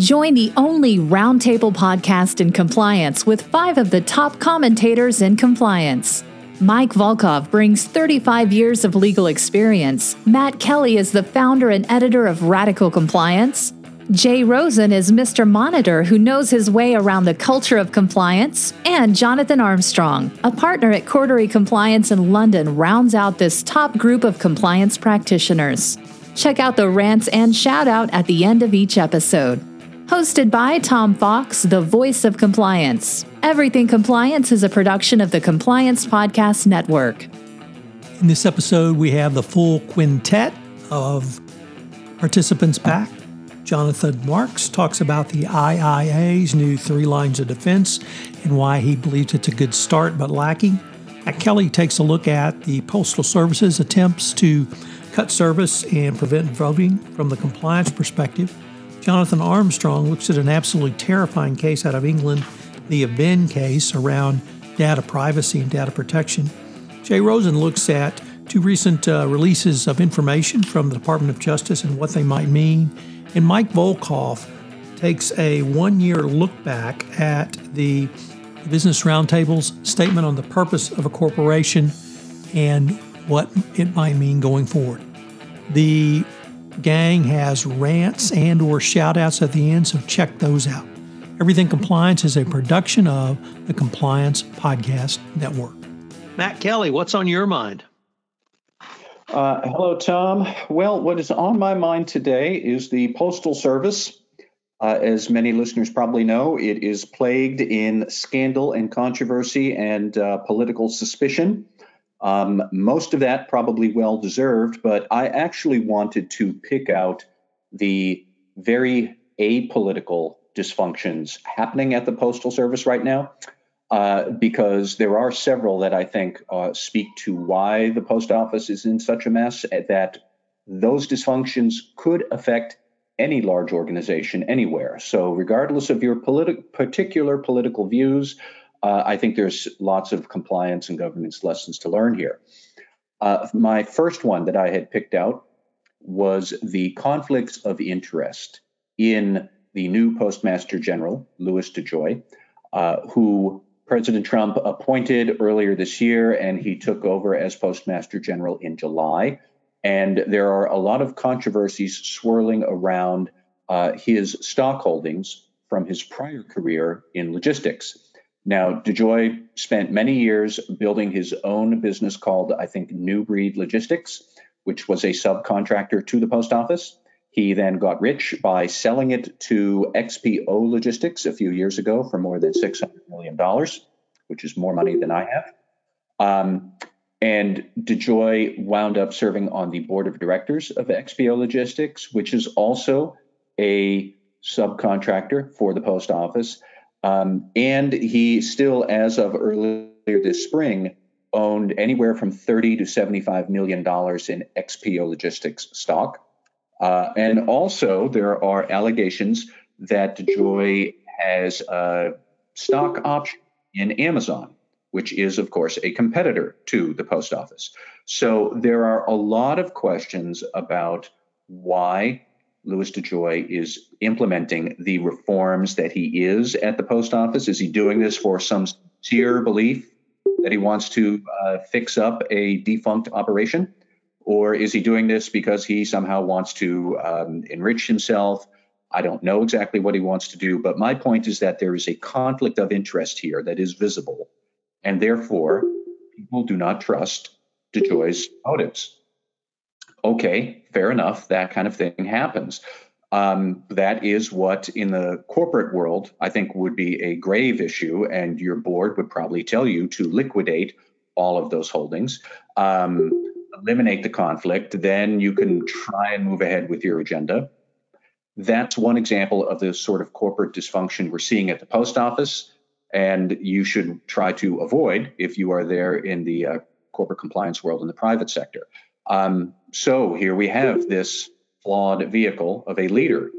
Join the only roundtable podcast in compliance with five of the top commentators in compliance. Mike Volkov brings 35 years of legal experience. Matt Kelly is the founder and editor of Radical Compliance. Jay Rosen is Mr. Monitor who knows his way around the culture of compliance. And Jonathan Armstrong, a partner at Cordery Compliance in London, rounds out this top group of compliance practitioners. Check out the rants and shout out at the end of each episode. Hosted by Tom Fox, the voice of compliance. Everything Compliance is a production of the Compliance Podcast Network. In this episode, we have the full quintet of participants back. Jonathan Marks talks about the IIA's new three lines of defense and why he believes it's a good start but lacking. Kelly takes a look at the Postal Service's attempts to cut service and prevent voting from the compliance perspective. Jonathan Armstrong looks at an absolutely terrifying case out of England the Aben case around data privacy and data protection. Jay Rosen looks at two recent uh, releases of information from the Department of Justice and what they might mean. And Mike Volkov takes a one year look back at the Business Roundtable's statement on the purpose of a corporation and what it might mean going forward. The gang has rants and or shout outs at the end, so check those out. Everything Compliance is a production of the Compliance Podcast Network. Matt Kelly, what's on your mind? Uh, hello, Tom. Well, what is on my mind today is the Postal Service. Uh, as many listeners probably know, it is plagued in scandal and controversy and uh, political suspicion. Um, most of that probably well deserved, but I actually wanted to pick out the very apolitical dysfunctions happening at the Postal Service right now. Uh, because there are several that I think uh, speak to why the post office is in such a mess that those dysfunctions could affect any large organization anywhere. So, regardless of your politi- particular political views, uh, I think there's lots of compliance and governance lessons to learn here. Uh, my first one that I had picked out was the conflicts of interest in the new Postmaster General, Louis DeJoy, uh, who President Trump appointed earlier this year, and he took over as Postmaster General in July. And there are a lot of controversies swirling around uh, his stock holdings from his prior career in logistics. Now, DeJoy spent many years building his own business called, I think, New Breed Logistics, which was a subcontractor to the post office. He then got rich by selling it to XPO Logistics a few years ago for more than $600 million, which is more money than I have. Um, and DeJoy wound up serving on the board of directors of XPO Logistics, which is also a subcontractor for the post office. Um, and he still, as of earlier this spring, owned anywhere from 30 to 75 million dollars in XPO Logistics stock. Uh, and also, there are allegations that Joy has a stock option in Amazon, which is, of course, a competitor to the post office. So there are a lot of questions about why Louis DeJoy is implementing the reforms that he is at the post office. Is he doing this for some sincere belief that he wants to uh, fix up a defunct operation? Or is he doing this because he somehow wants to um, enrich himself? I don't know exactly what he wants to do, but my point is that there is a conflict of interest here that is visible, and therefore people do not trust DeJoy's motives. Okay, fair enough. That kind of thing happens. Um, that is what, in the corporate world, I think would be a grave issue, and your board would probably tell you to liquidate all of those holdings. Um, eliminate the conflict, then you can try and move ahead with your agenda. That's one example of the sort of corporate dysfunction we're seeing at the post office, and you should try to avoid if you are there in the uh, corporate compliance world in the private sector. Um, so here we have this flawed vehicle of a leader.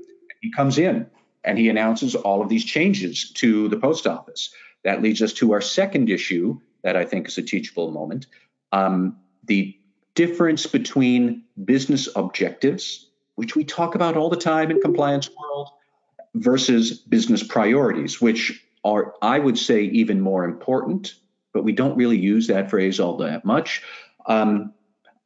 He comes in and he announces all of these changes to the post office. That leads us to our second issue that I think is a teachable moment. Um, the difference between business objectives, which we talk about all the time in compliance world, versus business priorities, which are, I would say, even more important, but we don't really use that phrase all that much. Um,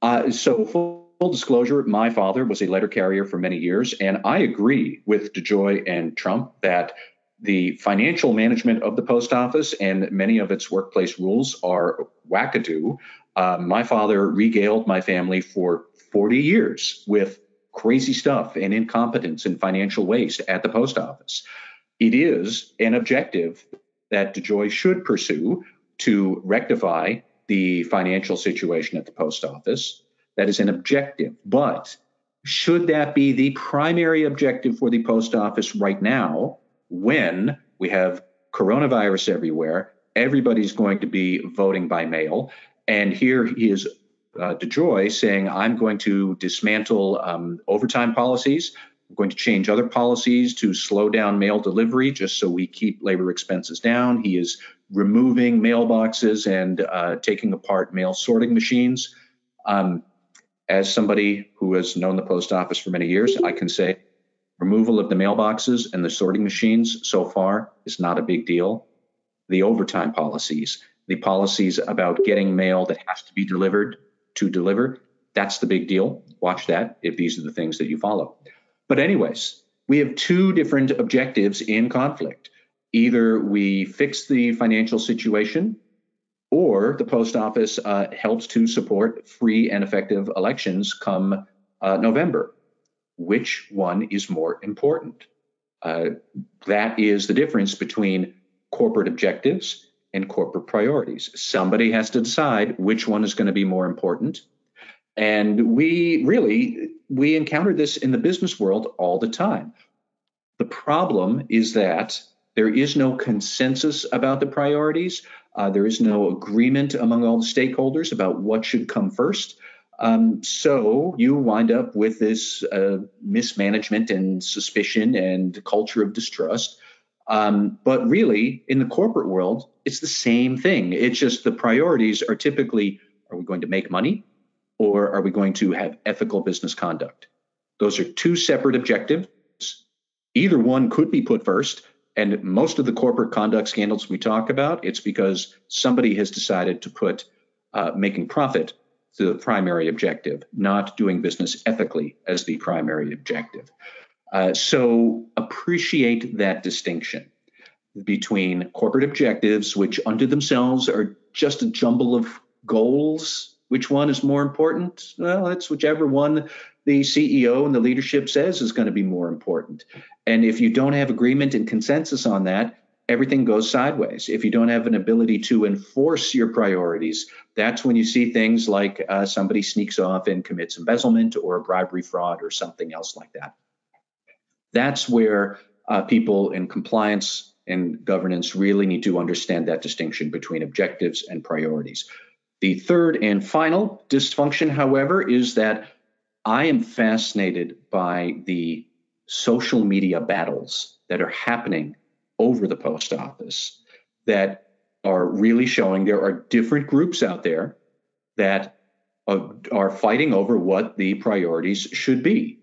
uh, so, full, full disclosure, my father was a letter carrier for many years, and I agree with DeJoy and Trump that the financial management of the post office and many of its workplace rules are wackadoo. Uh, my father regaled my family for 40 years with crazy stuff and incompetence and financial waste at the post office. It is an objective that DeJoy should pursue to rectify the financial situation at the post office. That is an objective. But should that be the primary objective for the post office right now, when we have coronavirus everywhere, everybody's going to be voting by mail? And here he is uh, DeJoy saying, I'm going to dismantle um, overtime policies. I'm going to change other policies to slow down mail delivery just so we keep labor expenses down. He is removing mailboxes and uh, taking apart mail sorting machines. Um, as somebody who has known the post office for many years, I can say removal of the mailboxes and the sorting machines so far is not a big deal. The overtime policies, the policies about getting mail that has to be delivered to deliver. That's the big deal. Watch that if these are the things that you follow. But, anyways, we have two different objectives in conflict. Either we fix the financial situation, or the post office uh, helps to support free and effective elections come uh, November. Which one is more important? Uh, that is the difference between corporate objectives and corporate priorities. Somebody has to decide which one is going to be more important. And we really we encounter this in the business world all the time. The problem is that there is no consensus about the priorities. Uh, there is no agreement among all the stakeholders about what should come first. Um, so you wind up with this uh, mismanagement and suspicion and culture of distrust um, but really, in the corporate world, it's the same thing. It's just the priorities are typically are we going to make money or are we going to have ethical business conduct? Those are two separate objectives. Either one could be put first. And most of the corporate conduct scandals we talk about, it's because somebody has decided to put uh, making profit to the primary objective, not doing business ethically as the primary objective. Uh, so appreciate that distinction between corporate objectives, which unto themselves are just a jumble of goals. Which one is more important? Well, it's whichever one the CEO and the leadership says is going to be more important. And if you don't have agreement and consensus on that, everything goes sideways. If you don't have an ability to enforce your priorities, that's when you see things like uh, somebody sneaks off and commits embezzlement or bribery fraud or something else like that. That's where uh, people in compliance and governance really need to understand that distinction between objectives and priorities. The third and final dysfunction, however, is that I am fascinated by the social media battles that are happening over the post office that are really showing there are different groups out there that are fighting over what the priorities should be.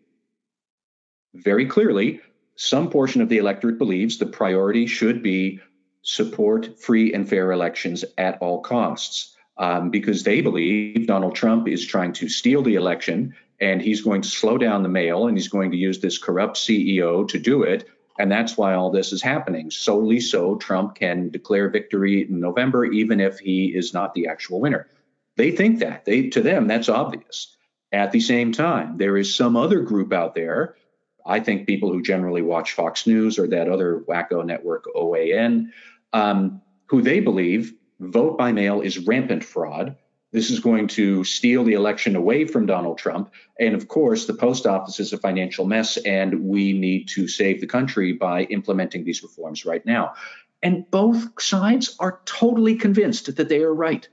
Very clearly, some portion of the electorate believes the priority should be support free and fair elections at all costs um, because they believe Donald Trump is trying to steal the election and he's going to slow down the mail and he's going to use this corrupt CEO to do it. And that's why all this is happening. Solely so Trump can declare victory in November, even if he is not the actual winner. They think that. They to them, that's obvious. At the same time, there is some other group out there I think people who generally watch Fox News or that other wacko network, OAN, um, who they believe vote by mail is rampant fraud. This is going to steal the election away from Donald Trump. And of course, the post office is a financial mess, and we need to save the country by implementing these reforms right now. And both sides are totally convinced that they are right.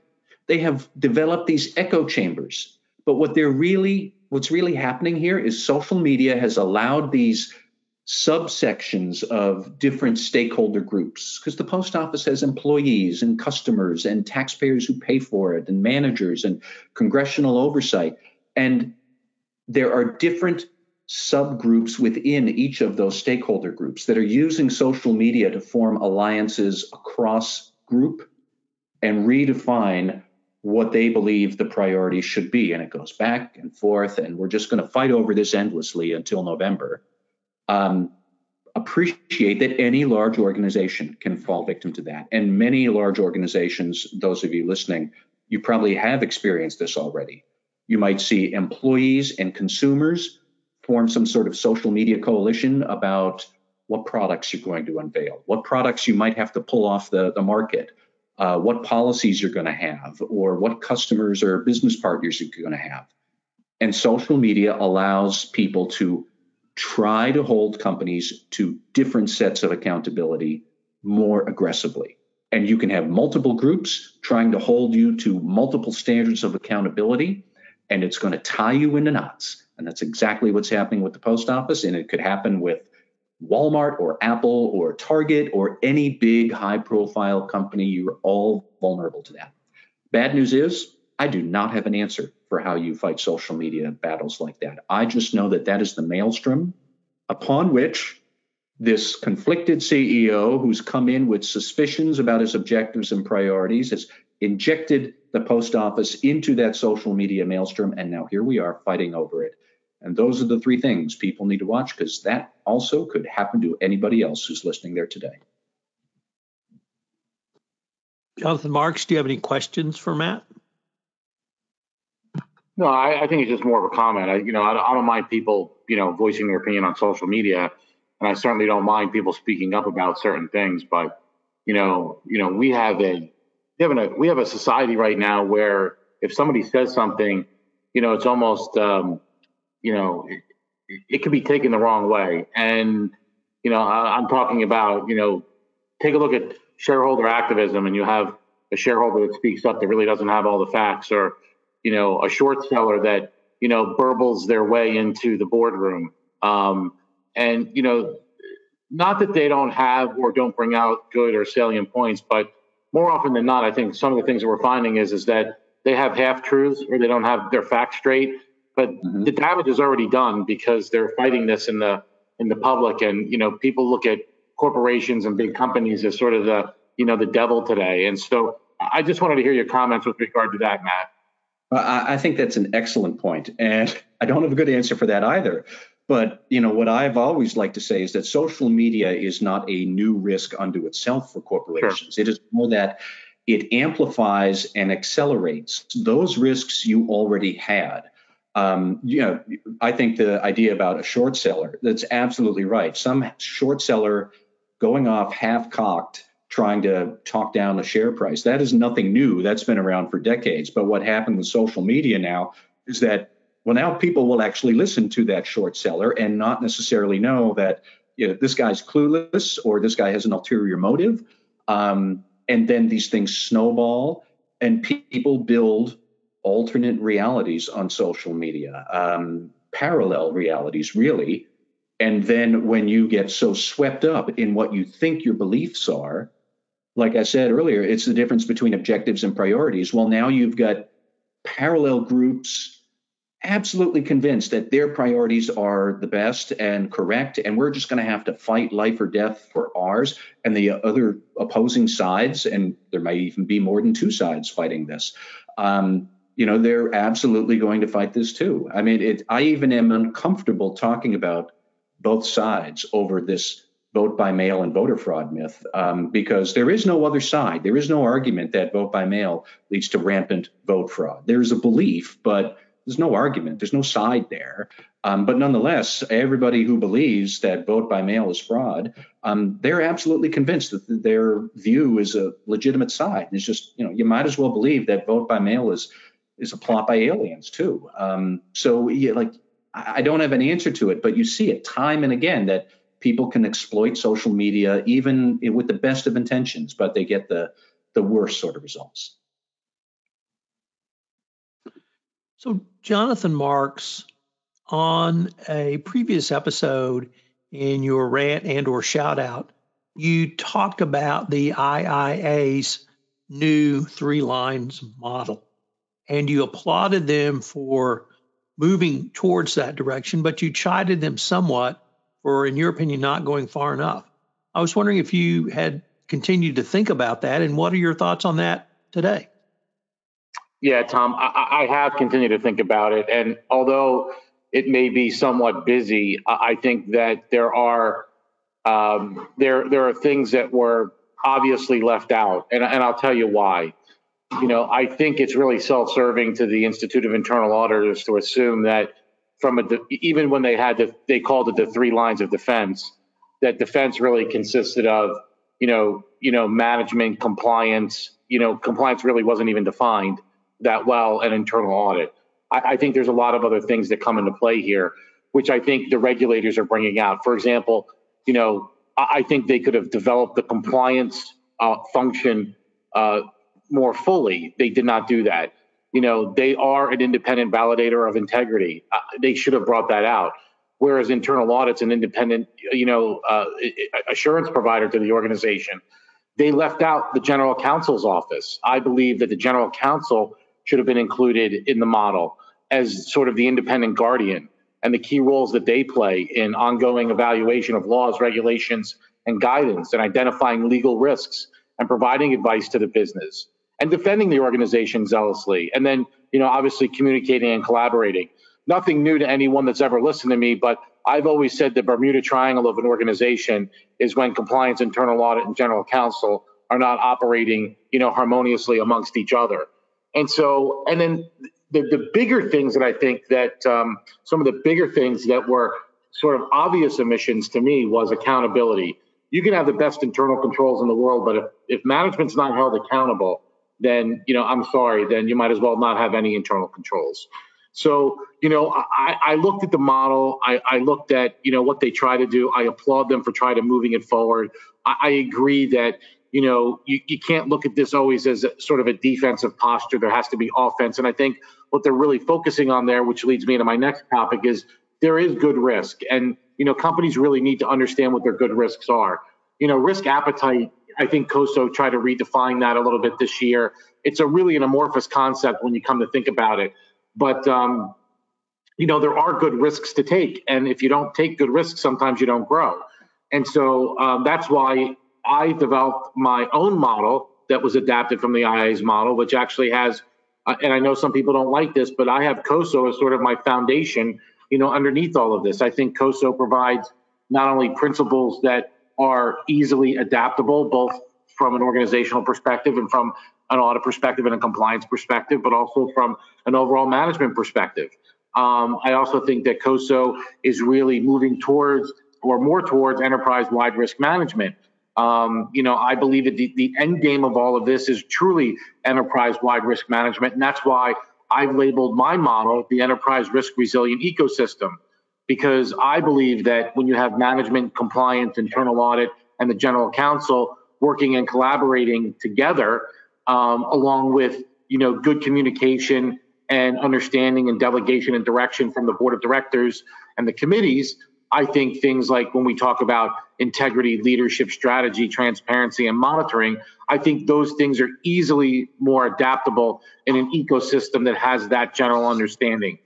They have developed these echo chambers. But what they're really what's really happening here is social media has allowed these subsections of different stakeholder groups because the post office has employees and customers and taxpayers who pay for it and managers and congressional oversight and there are different subgroups within each of those stakeholder groups that are using social media to form alliances across group and redefine what they believe the priorities should be. And it goes back and forth, and we're just going to fight over this endlessly until November. Um, appreciate that any large organization can fall victim to that. And many large organizations, those of you listening, you probably have experienced this already. You might see employees and consumers form some sort of social media coalition about what products you're going to unveil, what products you might have to pull off the, the market, uh, what policies you're going to have, or what customers or business partners you're going to have. And social media allows people to try to hold companies to different sets of accountability more aggressively. And you can have multiple groups trying to hold you to multiple standards of accountability, and it's going to tie you into knots. And that's exactly what's happening with the post office. And it could happen with Walmart or Apple or Target or any big high profile company. You're all vulnerable to that. Bad news is, I do not have an answer for how you fight social media battles like that. I just know that that is the maelstrom upon which this conflicted CEO who's come in with suspicions about his objectives and priorities has injected the post office into that social media maelstrom. And now here we are fighting over it. And those are the three things people need to watch because that also could happen to anybody else who's listening there today. Jonathan Marks, do you have any questions for Matt? No, I, I think it's just more of a comment. I, you know, I, I don't mind people, you know, voicing their opinion on social media, and I certainly don't mind people speaking up about certain things. But you know, you know, we have a we have a we have a society right now where if somebody says something, you know, it's almost um, you know, it, it could be taken the wrong way. And, you know, I, I'm talking about, you know, take a look at shareholder activism and you have a shareholder that speaks up that really doesn't have all the facts or, you know, a short seller that, you know, burbles their way into the boardroom. Um, and, you know, not that they don't have or don't bring out good or salient points, but more often than not, I think some of the things that we're finding is is that they have half truths or they don't have their facts straight but mm-hmm. the damage is already done because they're fighting this in the in the public, and you know people look at corporations and big companies as sort of the you know the devil today. And so I just wanted to hear your comments with regard to that, Matt. I think that's an excellent point, and I don't have a good answer for that either. But you know what I've always liked to say is that social media is not a new risk unto itself for corporations. Sure. It is more that it amplifies and accelerates those risks you already had um, you know, I think the idea about a short seller, that's absolutely right. Some short seller going off half cocked, trying to talk down the share price. That is nothing new. That's been around for decades. But what happened with social media now is that, well, now people will actually listen to that short seller and not necessarily know that you know, this guy's clueless or this guy has an ulterior motive. Um, and then these things snowball and people build alternate realities on social media, um, parallel realities, really. And then when you get so swept up in what you think your beliefs are, like I said earlier, it's the difference between objectives and priorities. Well, now you've got parallel groups absolutely convinced that their priorities are the best and correct, and we're just going to have to fight life or death for ours. And the other opposing sides, and there may even be more than two sides fighting this, um, you know, they're absolutely going to fight this too. I mean, it, I even am uncomfortable talking about both sides over this vote by mail and voter fraud myth um, because there is no other side. There is no argument that vote by mail leads to rampant vote fraud. There's a belief, but there's no argument. There's no side there. Um, but nonetheless, everybody who believes that vote by mail is fraud, um, they're absolutely convinced that their view is a legitimate side. It's just, you know, you might as well believe that vote by mail is is a plot by aliens too. Um, so yeah, like I don't have an answer to it, but you see it time and again that people can exploit social media even with the best of intentions, but they get the the worst sort of results. So Jonathan Marks, on a previous episode in your rant and or shout out, you talked about the IIA's new three lines model and you applauded them for moving towards that direction, but you chided them somewhat for, in your opinion, not going far enough. I was wondering if you had continued to think about that, and what are your thoughts on that today? Yeah, Tom, I, I have continued to think about it, and although it may be somewhat busy, I think that there are um, there there are things that were obviously left out, and, and I'll tell you why. You know, I think it's really self-serving to the Institute of Internal Auditors to assume that from a even when they had the, they called it the three lines of defense, that defense really consisted of you know you know management compliance. You know, compliance really wasn't even defined that well, and internal audit. I, I think there's a lot of other things that come into play here, which I think the regulators are bringing out. For example, you know, I think they could have developed the compliance uh, function uh, more fully. They did not do that. You know, they are an independent validator of integrity. Uh, they should have brought that out. Whereas internal audit's an independent, you know, uh, assurance provider to the organization. They left out the general counsel's office. I believe that the general counsel should have been included in the model as sort of the independent guardian and the key roles that they play in ongoing evaluation of laws, regulations, and guidance, and identifying legal risks and providing advice to the business and defending the organization zealously. And then, you know, obviously communicating and collaborating. Nothing new to anyone that's ever listened to me, but I've always said the Bermuda Triangle of an organization is when compliance, internal audit, and general counsel are not operating, you know, harmoniously amongst each other. And so, and then the, the bigger things that I think that um, some of the bigger things that were sort of obvious omissions to me was accountability. You can have the best internal controls in the world, but if, if management's not held accountable, then you know I'm sorry, then you might as well not have any internal controls. So you know I, I looked at the model. I, I, looked at you know what they try to do. I applaud them for trying to moving it forward. I, I agree that you know, you, you can't look at this always as a, sort of a defensive posture. There has to be offense. And I think what they're really focusing on there, which leads me to my next topic, is there is good risk. And, you know, companies really need to understand what their good risks are. You know, risk appetite, I think COSO tried to redefine that a little bit this year. It's a really an amorphous concept when you come to think about it. But, um, you know, there are good risks to take. And if you don't take good risks, sometimes you don't grow. And so um, that's why I developed my own model that was adapted from the IA's model, which actually has, uh, and I know some people don't like this, but I have COSO as sort of my foundation, you know, underneath all of this. I think COSO provides not only principles that are easily adaptable, both from an organizational perspective and from an audit perspective and a compliance perspective, but also from an overall management perspective. Um, I also think that COSO is really moving towards or more towards enterprise wide risk management. Um, you know, I believe that the, the end game of all of this is truly enterprise wide risk management. And that's why I've labeled my model the enterprise risk resilient ecosystem, because I believe that when you have management, compliance, internal audit, and the general counsel working and collaborating together, um, along with you know good communication and understanding and delegation and direction from the board of directors and the committees, I think things like when we talk about integrity, leadership, strategy, transparency, and monitoring, I think those things are easily more adaptable in an ecosystem that has that general understanding.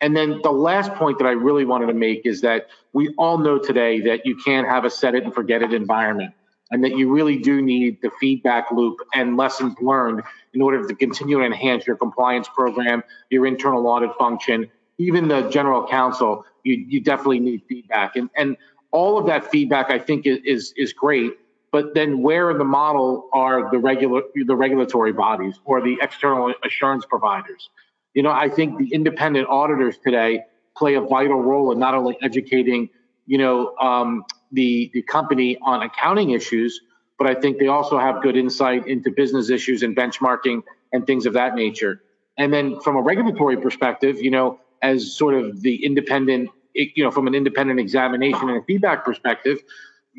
And then the last point that I really wanted to make is that we all know today that you can't have a set it and forget it environment, and that you really do need the feedback loop and lessons learned in order to continue to enhance your compliance program, your internal audit function, even the general counsel you you definitely need feedback, and and all of that feedback I think is is great. But then, where in the model are the regular the regulatory bodies or the external assurance providers? You know, I think the independent auditors today play a vital role in not only educating, you know, um, the the company on accounting issues, but I think they also have good insight into business issues and benchmarking and things of that nature. And then from a regulatory perspective, you know, as sort of the independent, you know, from an independent examination and feedback perspective,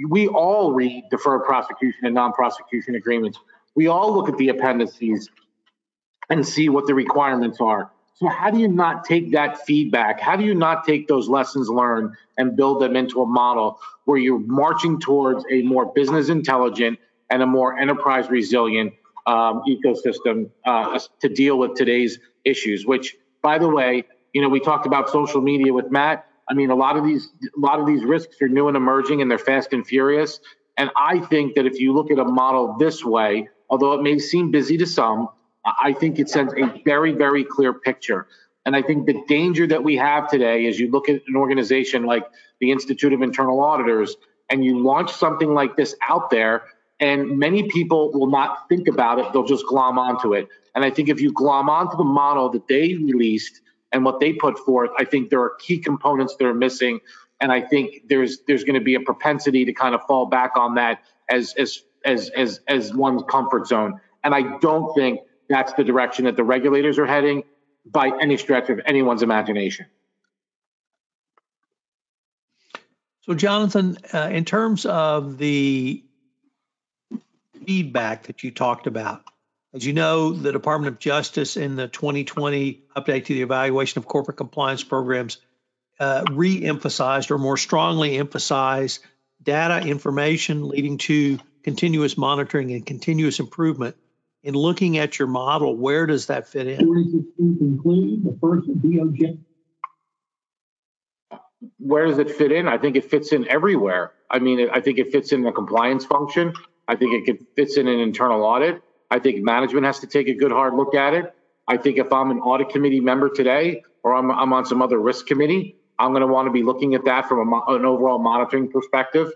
we all read deferred prosecution and non-prosecution agreements. We all look at the appendices and see what the requirements are. So how do you not take that feedback? How do you not take those lessons learned and build them into a model where you're marching towards a more business intelligent and a more enterprise resilient um, ecosystem uh, to deal with today's issues? Which, by the way, You know, we talked about social media with Matt. I mean, a lot of these a lot of these risks are new and emerging, and they're fast and furious. And I think that if you look at a model this way, although it may seem busy to some, I think it sends a very, very clear picture. And I think the danger that we have today is you look at an organization like the Institute of Internal Auditors and you launch something like this out there, and many people will not think about it, they'll just glom onto it. And I think if you glom onto the model that they released and what they put forth, I think there are key components that are missing. And I think there's there's going to be a propensity to kind of fall back on that as as as as as one's comfort zone. And I don't think that's the direction that the regulators are heading by any stretch of anyone's imagination. So, Jonathan, uh, in terms of the feedback that you talked about, as you know, the Department of Justice in the 2020 update to the evaluation of corporate compliance programs uh, re emphasized or more strongly emphasized data information leading to continuous monitoring and continuous improvement in looking at your model, where does that fit in? include the first DOJ? Where does it fit in? I think it fits in everywhere. I mean, I think it fits in the compliance function. I think it fits in an internal audit. I think management has to take a good hard look at it. I think if I'm an audit committee member today, or I'm, I'm on some other risk committee, I'm going to want to be looking at that from a, an overall monitoring perspective.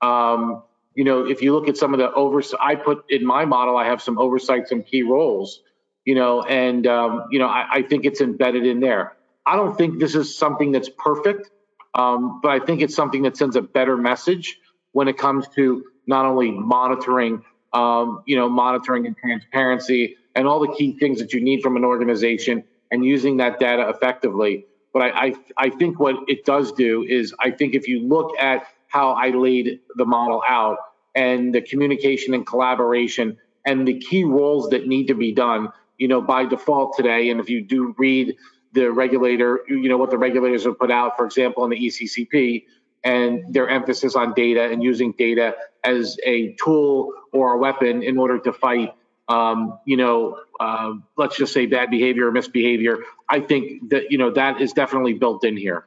Um, you know, if you look at some of the oversight, I put in my model, I have some oversight, some key roles, you know, and, um, you know, I, I, think it's embedded in there. I don't think this is something that's perfect, um, but I think it's something that sends a better message when it comes to not only monitoring, um, you know, monitoring and transparency and all the key things that you need from an organization and using that data effectively. But I, I, I think what it does do is I think if you look at how I laid the model out and the communication and collaboration and the key roles that need to be done, you know, by default today. And if you do read the regulator, you know, what the regulators have put out, for example, in the ECCP, and their emphasis on data and using data as a tool or a weapon in order to fight, um, you know, uh, let's just say bad behavior or misbehavior. I think that, you know, that is definitely built in here.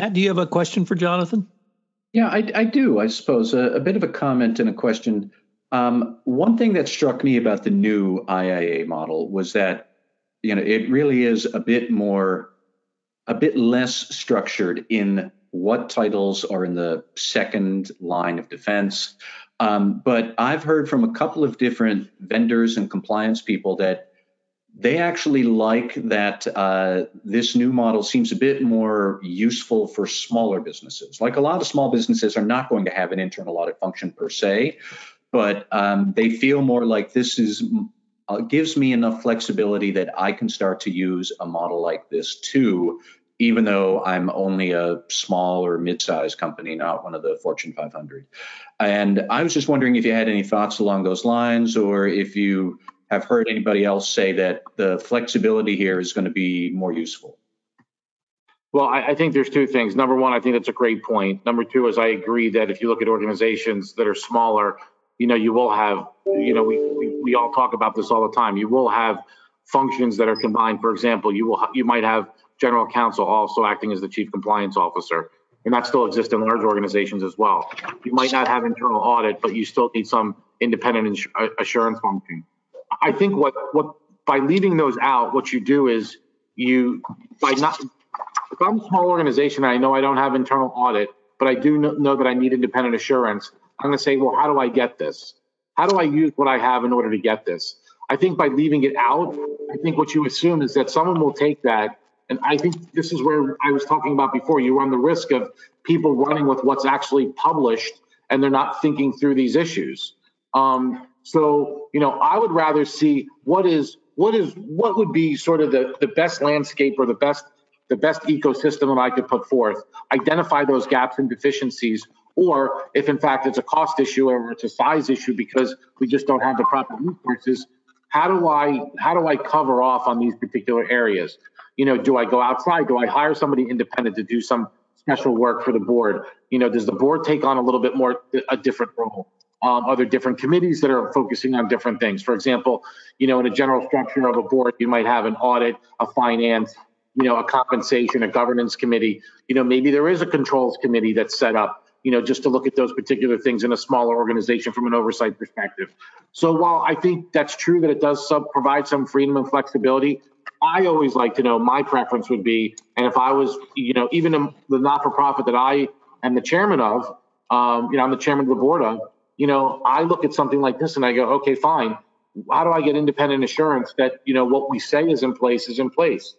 Matt, do you have a question for Jonathan? Yeah, I, I do, I suppose. A, a, bit of a comment and a question. Um, one thing that struck me about the new IIA model was that, you know, it really is a bit more, a bit less structured in what titles are in the second line of defense. Um, but I've heard from a couple of different vendors and compliance people that they actually like that uh, this new model seems a bit more useful for smaller businesses. Like a lot of small businesses are not going to have an internal audit function per se, but um, they feel more like this is uh, gives me enough flexibility that I can start to use a model like this too, even though I'm only a small or mid-sized company, not one of the Fortune 500. And I was just wondering if you had any thoughts along those lines, or if you have heard anybody else say that the flexibility here is going to be more useful. Well, I, I, think there's two things. Number one, I think that's a great point. Number two is I agree that if you look at organizations that are smaller, you know, you will have, you know, we, we, we all talk about this all the time. You will have functions that are combined. For example, you will you might have general counsel also acting as the chief compliance officer, and that still exists in large organizations as well. You might not have internal audit, but you still need some independent uh, assurance function. I think what what by leaving those out, what you do is you by not. If I'm a small organization, I know I don't have internal audit, but I do know that I need independent assurance. I'm going to say, well, how do I get this? How do I use what I have in order to get this? I think by leaving it out, I think what you assume is that someone will take that. And I think this is where I was talking about before. You run the risk of people running with what's actually published and they're not thinking through these issues. Um, so, you know, I would rather see what is what is what would be sort of the, the best landscape or the best the best ecosystem that I could put forth, identify those gaps and deficiencies, or if in fact it's a cost issue or it's a size issue because we just don't have the proper resources, how do I how do I cover off on these particular areas? You know, do I go outside? Do I hire somebody independent to do some special work for the board? You know, does the board take on a little bit more a different role? Um, are there different committees that are focusing on different things? For example, you know, in a general structure of a board, you might have an audit, a finance, you know, a compensation, a governance committee. You know, maybe there is a controls committee that's set up, you know, just to look at those particular things in a smaller organization from an oversight perspective. So while I think that's true that it does sub- provide some freedom and flexibility, I always like to know my preference would be, and if I was, you know, even the not-for-profit that I am the chairman of, um, you know, I'm the chairman of the board of, you know, I look at something like this and I go, okay, fine. How do I get independent assurance that, you know, what we say is in place is in place?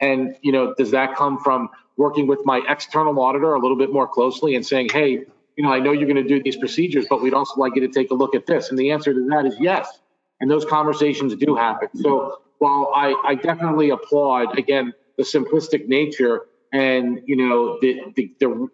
And, you know, does that come from working with my external auditor a little bit more closely and saying, hey, you know, I know you're going to do these procedures, but we'd also like you to take a look at this. And the answer to that is yes. And those conversations do happen. So while I, I definitely applaud, again, the simplistic nature and, you know, the, the, the,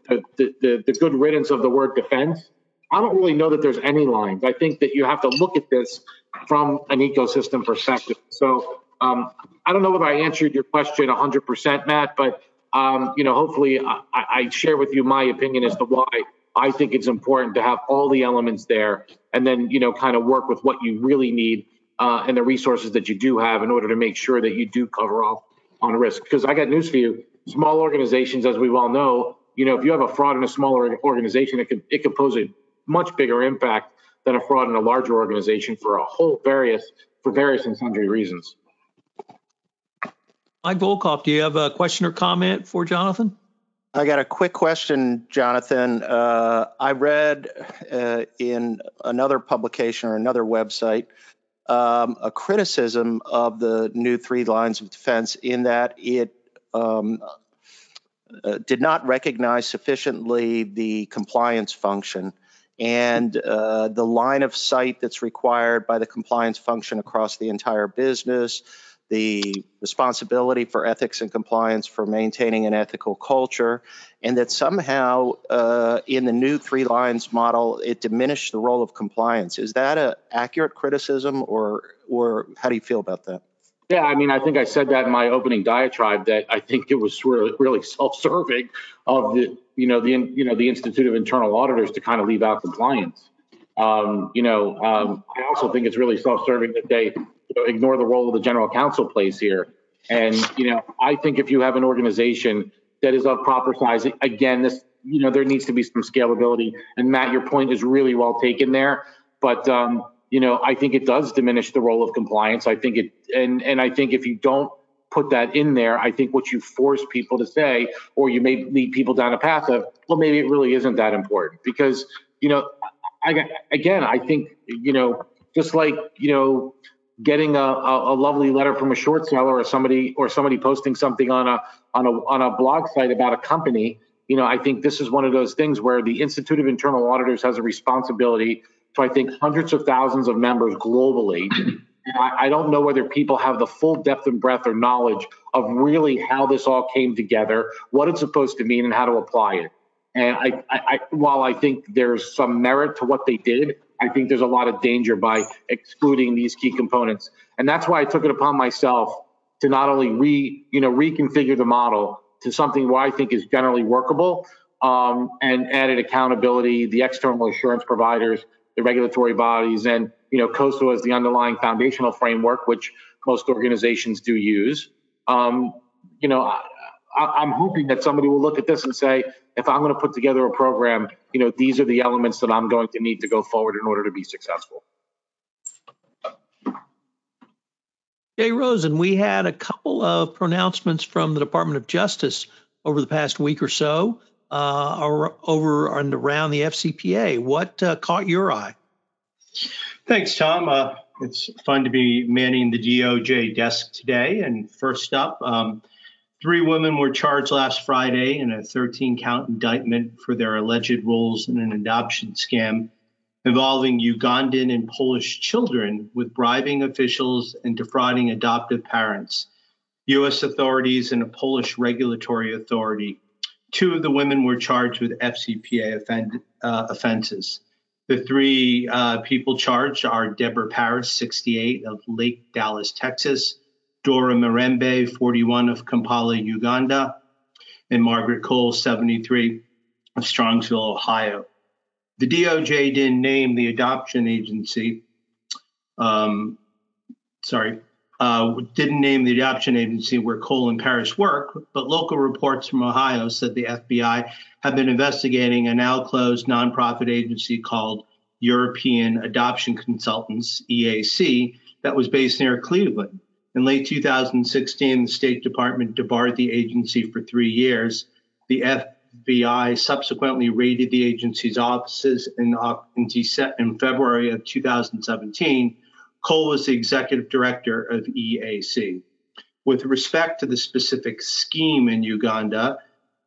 the, the good riddance of the word defense, I don't really know that there's any lines. I think that you have to look at this from an ecosystem perspective. So um, I don't know whether I answered your question 100%, Matt, but um, you know, hopefully I, I, share with you my opinion as to why I think it's important to have all the elements there, and then you know, kind of work with what you really need uh, and the resources that you do have in order to make sure that you do cover off on risk. Because I got news for you: small organizations, as we all know, you know, if you have a fraud in a smaller organization, it could it could pose a much bigger impact than a fraud in a larger organization for a whole various for various and sundry reasons. Mike Volkov, do you have a question or comment for Jonathan? I got a quick question, Jonathan. Uh, I read uh, in another publication or another website um, a criticism of the new three lines of defense in that it um, uh, did not recognize sufficiently the compliance function and uh, the line of sight that's required by the compliance function across the entire business, the responsibility for ethics and compliance for maintaining an ethical culture, and that somehow uh, in the new three lines model it diminished the role of compliance. Is that an accurate criticism, or or how do you feel about that? Yeah, I mean, I think I said that in my opening diatribe that I think it was really, really self-serving of the, you know, the, you know, the Institute of Internal Auditors to kind of leave out compliance. Um, you know, um, I also think it's really self-serving that they you know, ignore the role of the general counsel plays here. And you know, I think if you have an organization that is of proper size, again, this, you know, there needs to be some scalability. And Matt, your point is really well taken there. But um, you know, I think it does diminish the role of compliance. I think it, and and I think if you don't put that in there, I think what you force people to say, or you may lead people down a path of, well, maybe it really isn't that important because, you know, I again, I think you know, just like you know, getting a, a, a lovely letter from a short seller or somebody or somebody posting something on a on a on a blog site about a company. You know, I think this is one of those things where the Institute of Internal Auditors has a responsibility to I think hundreds of thousands of members globally. I, I don't know whether people have the full depth and breadth or knowledge of really how this all came together, what it's supposed to mean, and how to apply it. And I, I, I, while I think there's some merit to what they did, I think there's a lot of danger by excluding these key components. And that's why I took it upon myself to not only re, you know, reconfigure the model to something where I think is generally workable um, and added accountability, the external assurance providers, the regulatory bodies, and you know, COSO as the underlying foundational framework, which most organizations do use. Um, you know, I, I'm hoping that somebody will look at this and say, if I'm going to put together a program, you know, these are the elements that I'm going to need to go forward in order to be successful. Jay Rosen, we had a couple of pronouncements from the Department of Justice over the past week or so uh, over and around the FCPA. What uh, caught your eye? Thanks, Tom. Uh, it's fun to be manning the DOJ desk today. And first up, um, three women were charged last Friday in a 13 count indictment for their alleged roles in an adoption scam involving Ugandan and Polish children with bribing officials and defrauding adoptive parents, U.S. authorities, and a Polish regulatory authority Two of the women were charged with FCPA offend, uh, offenses. The three uh, people charged are Deborah Parris, 68, of Lake Dallas, Texas, Dora Mirembe, 41, of Kampala, Uganda, and Margaret Cole, 73, of Strongsville, Ohio. The DOJ didn't name the adoption agency. Um, sorry, uh, didn't name the adoption agency where Cole and Parris work, but local reports from Ohio said the FBI have been investigating a now closed nonprofit agency called European Adoption Consultants, EAC, that was based near Cleveland. In late 2016, the State Department debarred the agency for three years. The FBI subsequently raided the agency's offices in, in February of 2017. Cole was the executive director of EAC. With respect to the specific scheme in Uganda,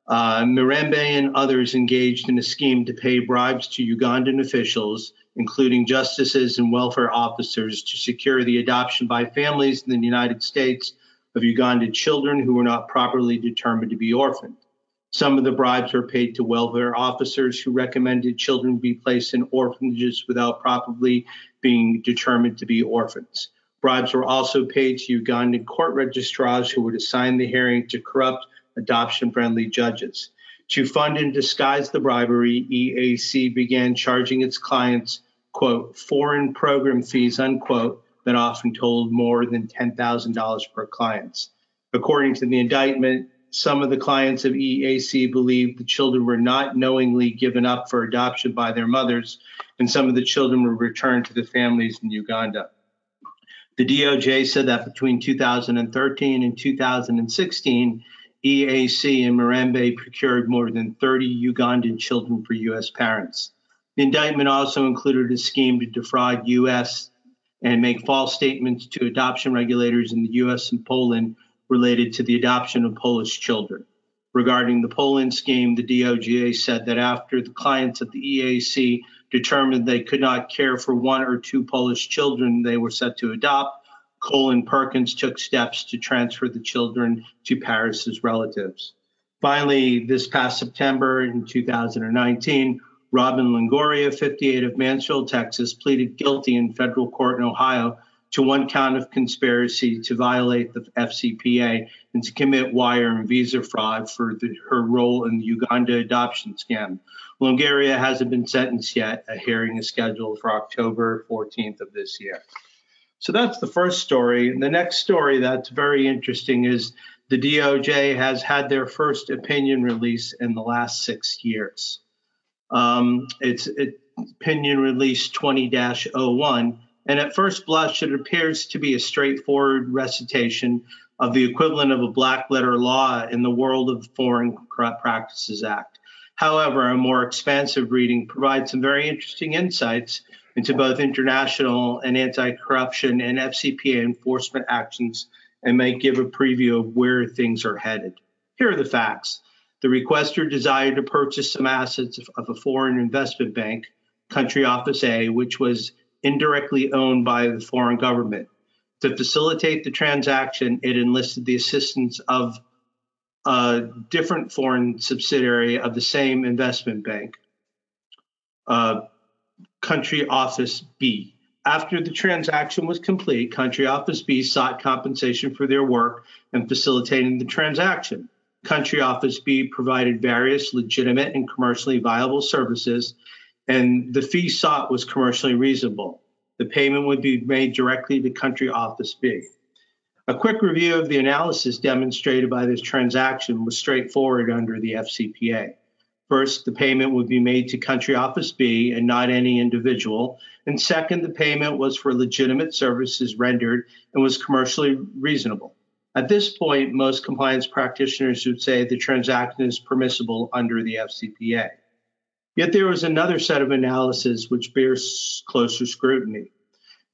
uh, Mirembe and others engaged in a scheme to pay bribes to Ugandan officials including justices and welfare officers, to secure the adoption by families in the United States of Ugandan children who were not properly determined to be orphaned. Some of the bribes were paid to welfare officers who recommended children be placed in orphanages without properly being determined to be orphans. Bribes were also paid to Ugandan court registrars who would assign the hearing to corrupt, adoption friendly judges. To fund and disguise the bribery, EAC began charging its clients quote, foreign program fees, unquote, that often totaled more than $10,000 per clients. According to the indictment, some of the clients of EAC believed the children were not knowingly given up for adoption by their mothers, and some of the children were returned to the families in Uganda. The DOJ said that between 2013 and 2016, EAC and Mirembe procured more than 30 Ugandan children for U.S. parents. The indictment also included a scheme to defraud U.S. and make false statements to adoption regulators in the U.S. and Poland related to the adoption of Polish children. Regarding the Poland scheme, the DOJ said that after the clients of the EAC determined they could not care for one or two Polish children they were set to adopt, Cole and Perkins took steps to transfer the children to Parris's relatives. Finally, this past September in 2019, Robin Longoria, 58 of Mansfield, Texas, pleaded guilty in federal court in Ohio to one count of conspiracy to violate the FCPA and to commit wire and visa fraud for the, her role in the Uganda adoption scam. Longoria hasn't been sentenced yet. A hearing is scheduled for October 14th of this year. So that's the first story. And the next story that's very interesting is the DOJ has had their first opinion release in the last six years. Um, it's it, opinion release 20 01. And at first blush, it appears to be a straightforward recitation of the equivalent of a black letter law in the world of the Foreign Corrupt Practices Act. However, a more expansive reading provides some very interesting insights into both international and anti corruption and FCPA enforcement actions and might give a preview of where things are headed. Here are the facts. The requester desired to purchase some assets of a foreign investment bank, Country Office A, which was indirectly owned by the foreign government. To facilitate the transaction, it enlisted the assistance of a different foreign subsidiary of the same investment bank, uh, Country Office B. After the transaction was complete, Country Office B sought compensation for their work in facilitating the transaction. Country Office B provided various legitimate and commercially viable services, and the fee sought was commercially reasonable. The payment would be made directly to Country Office B. A quick review of the analysis demonstrated by this transaction was straightforward under the FCPA. First, the payment would be made to Country Office B and not any individual. And second, the payment was for legitimate services rendered and was commercially reasonable. At this point, most compliance practitioners would say the transaction is permissible under the FCPA. Yet there was another set of analysis which bears closer scrutiny.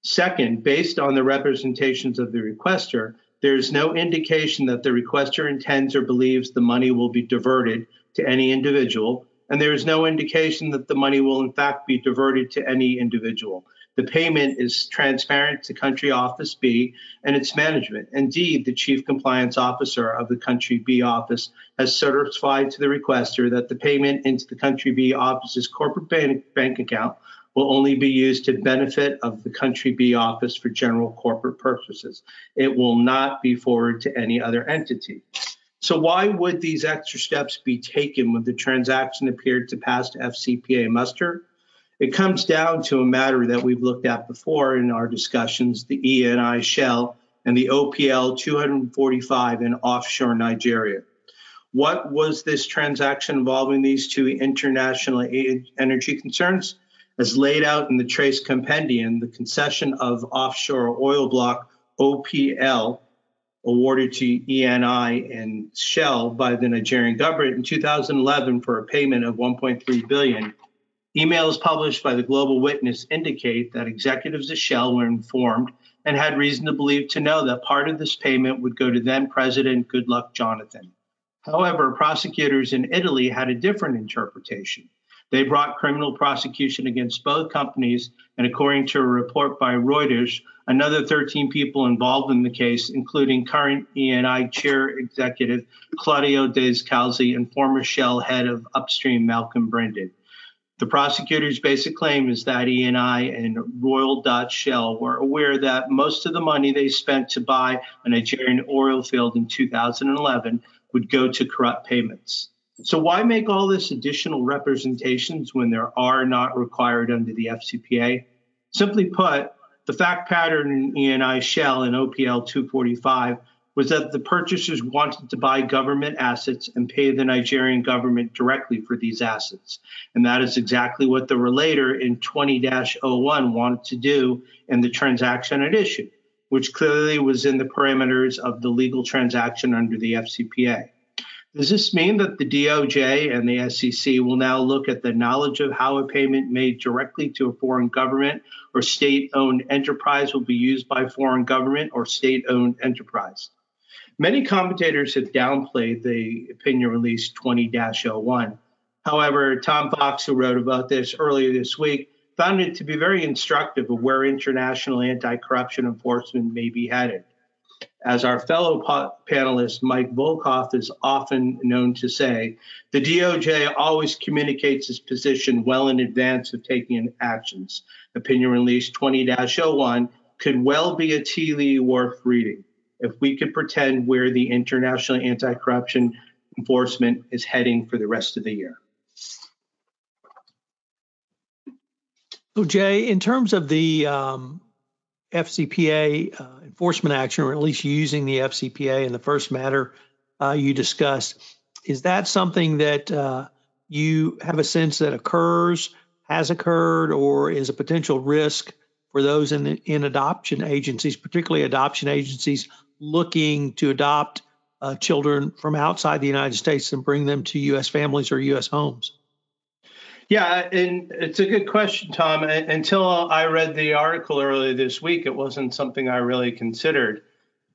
Second, based on the representations of the requester, there is no indication that the requester intends or believes the money will be diverted to any individual, and there is no indication that the money will in fact be diverted to any individual. The payment is transparent to Country Office B and its management. Indeed, the Chief Compliance Officer of the Country B office has certified to the requester that the payment into the Country B office's corporate bank, bank account will only be used to benefit of the Country B office for general corporate purposes. It will not be forwarded to any other entity. So why would these extra steps be taken when the transaction appeared to pass FCPA muster? It comes down to a matter that we've looked at before in our discussions the ENI Shell and the OPL 245 in offshore Nigeria. What was this transaction involving these two international energy concerns? As laid out in the Trace Compendium, the concession of offshore oil block OPL awarded to ENI and Shell by the Nigerian government in 2011 for a payment of 1.3 billion. Emails published by the Global Witness indicate that executives of Shell were informed and had reason to believe to know that part of this payment would go to then President Goodluck Jonathan. However, prosecutors in Italy had a different interpretation. They brought criminal prosecution against both companies, and according to a report by Reuters, another 13 people involved in the case, including current ENI chair executive Claudio Descalzi and former Shell head of upstream Malcolm Brinded. The prosecutor's basic claim is that ENI and Royal Dutch Shell were aware that most of the money they spent to buy a Nigerian oil field in 2011 would go to corrupt payments. So why make all this additional representations when there are not required under the FCPA? Simply put, the fact pattern in ENI Shell and OPL 245 was that the purchasers wanted to buy government assets and pay the Nigerian government directly for these assets. And that is exactly what the relator in 20 01 wanted to do in the transaction at issue, which clearly was in the parameters of the legal transaction under the FCPA. Does this mean that the DOJ and the SEC will now look at the knowledge of how a payment made directly to a foreign government or state owned enterprise will be used by foreign government or state owned enterprise? Many commentators have downplayed the opinion release 20 01. However, Tom Fox, who wrote about this earlier this week, found it to be very instructive of where international anti corruption enforcement may be headed. As our fellow panelist Mike Volkov is often known to say, the DOJ always communicates its position well in advance of taking actions. Opinion Release 20 01 could well be a tea leaf worth reading if we could pretend where the international anti corruption enforcement is heading for the rest of the year. So, Jay, in terms of the um, FCPA uh, enforcement action, or at least using the FCPA in the first matter uh, you discussed, is that something that uh, you have a sense that occurs, has occurred, or is a potential risk for those in, in adoption agencies, particularly adoption agencies looking to adopt uh, children from outside the United States and bring them to U.S. families or U.S. homes? Yeah, and it's a good question, Tom. Until I read the article earlier this week, it wasn't something I really considered.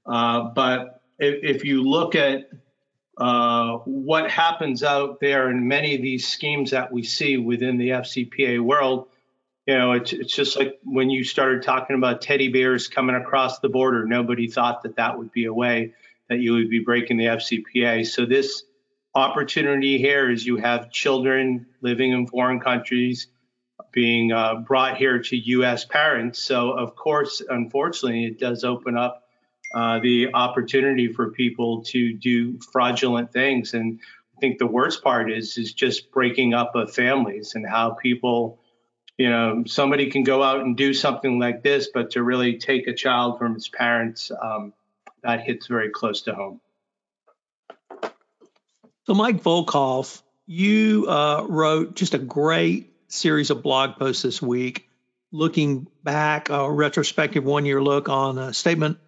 Uh, but if, if, you look at uh, what happens out there in many of these schemes that we see within the FCPA world, you know, it's, it's just like when you started talking about teddy bears coming across the border, nobody thought that that would be a way that you would be breaking the FCPA. So this opportunity here is you have children living in foreign countries being uh, brought here to U.S. parents. So, of course, unfortunately, it does open up uh, the opportunity for people to do fraudulent things. And I think the worst part is is just breaking up of families and how people, you know, somebody can go out and do something like this, but to really take a child from its parents, um, that hits very close to home. So, Mike Volkov you uh, wrote just a great series of blog posts this week looking back, a retrospective one year look on a statement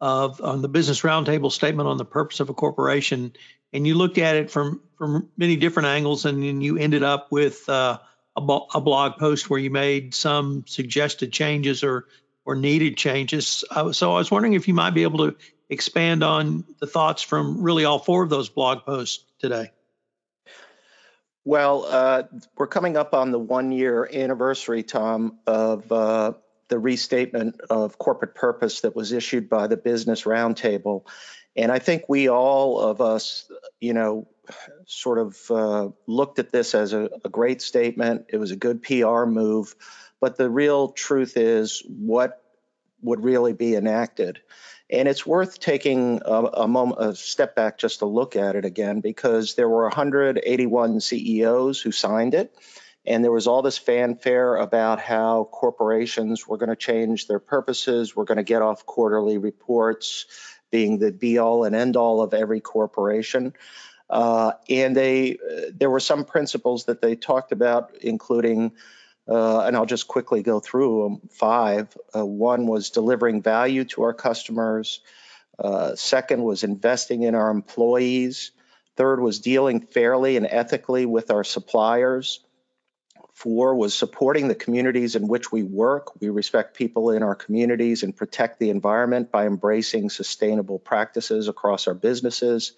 of on the Business Roundtable statement on the purpose of a corporation. And you looked at it from, from many different angles, and then you ended up with uh, a, blog post where you made some suggested changes or or needed changes. Uh, so I was wondering if you might be able to expand on the thoughts from really all four of those blog posts today? Well, uh, we're coming up on the one year anniversary, Tom, of uh, the restatement of corporate purpose that was issued by the Business Roundtable. And I think we all of us, you know, sort of uh, looked at this as a, a great statement. It was a good PR move. But the real truth is what would really be enacted. And it's worth taking a, a, moment, a step back just to look at it again, because there were 181 CEOs who signed it, And there was all this fanfare about how corporations were going to change their purposes, we're going to get off quarterly reports, being the be all and end all of every corporation. Uh, and they, uh, there were some principles that they talked about, including, uh, and I'll just quickly go through them. Five. Uh, one was delivering value to our customers. Uh, second was investing in our employees. Third was dealing fairly and ethically with our suppliers. Four was supporting the communities in which we work. We respect people in our communities and protect the environment by embracing sustainable practices across our businesses.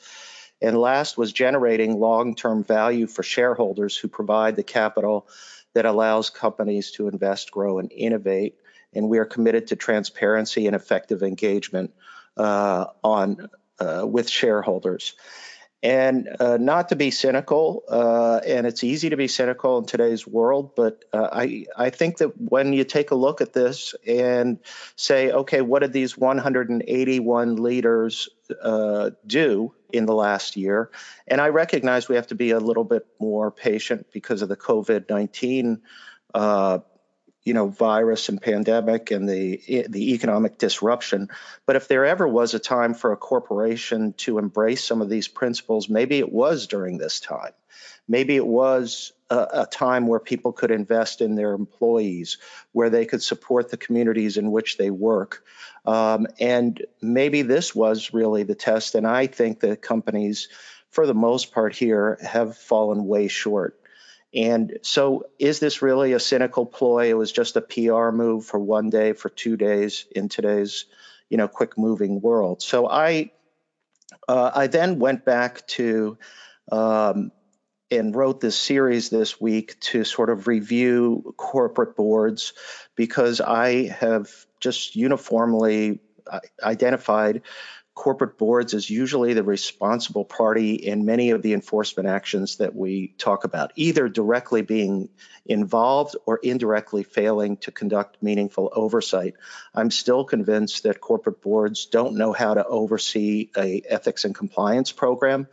And last was generating long term value for shareholders who provide the capital that allows companies to invest, grow, and innovate. And we are committed to transparency and effective engagement uh, on uh, with shareholders. And uh, not to be cynical, uh, and it's easy to be cynical in today's world, but uh, I, I think that when you take a look at this and say, okay, what did these 181 leaders uh, do in the last year? And I recognize we have to be a little bit more patient because of the COVID 19 uh, you know virus and pandemic and the the economic disruption but if there ever was a time for a corporation to embrace some of these principles maybe it was during this time maybe it was a, a, time where people could invest in their employees where they could support the communities in which they work um, and maybe this was really the test and i think the companies for the most part here have fallen way short and so, is this really a cynical ploy? It was just a PR move for one day, for two days in today's, you know, quick moving world. So I, uh, I then went back to um, and wrote this series this week to sort of review corporate boards because I have just uniformly uh, identified corporate boards as usually the responsible party in many of the enforcement actions that we talk about, either directly being involved or indirectly failing to conduct meaningful oversight. I'm still convinced that corporate boards don't know how to oversee a ethics and compliance program.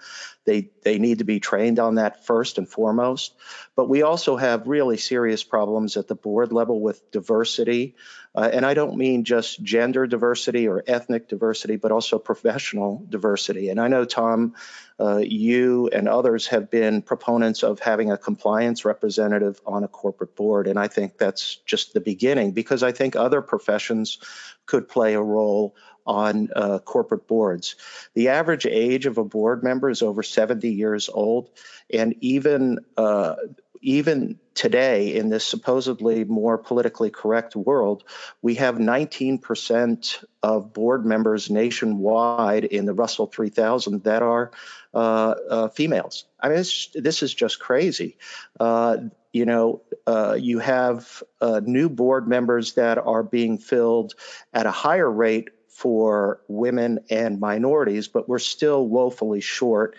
They, they need to be trained on that first and foremost. But we also have really serious problems at the board level with diversity. Uh, and I don't mean just gender diversity or ethnic diversity, but also professional diversity. And I know, Tom, uh, you and others have been proponents of having a compliance representative on a corporate board. And I think that's just the beginning because I think other professions could play a role on uh, corporate boards. The average age of a board member is over 70 years old, and even uh, even today in this supposedly more politically correct world, we have 19% of board members nationwide in the Russell 3000 that are uh, uh, females. I mean, this is just crazy. Uh, you know, uh, you have uh, new board members that are being filled at a higher rate for women and minorities, but we're still woefully short.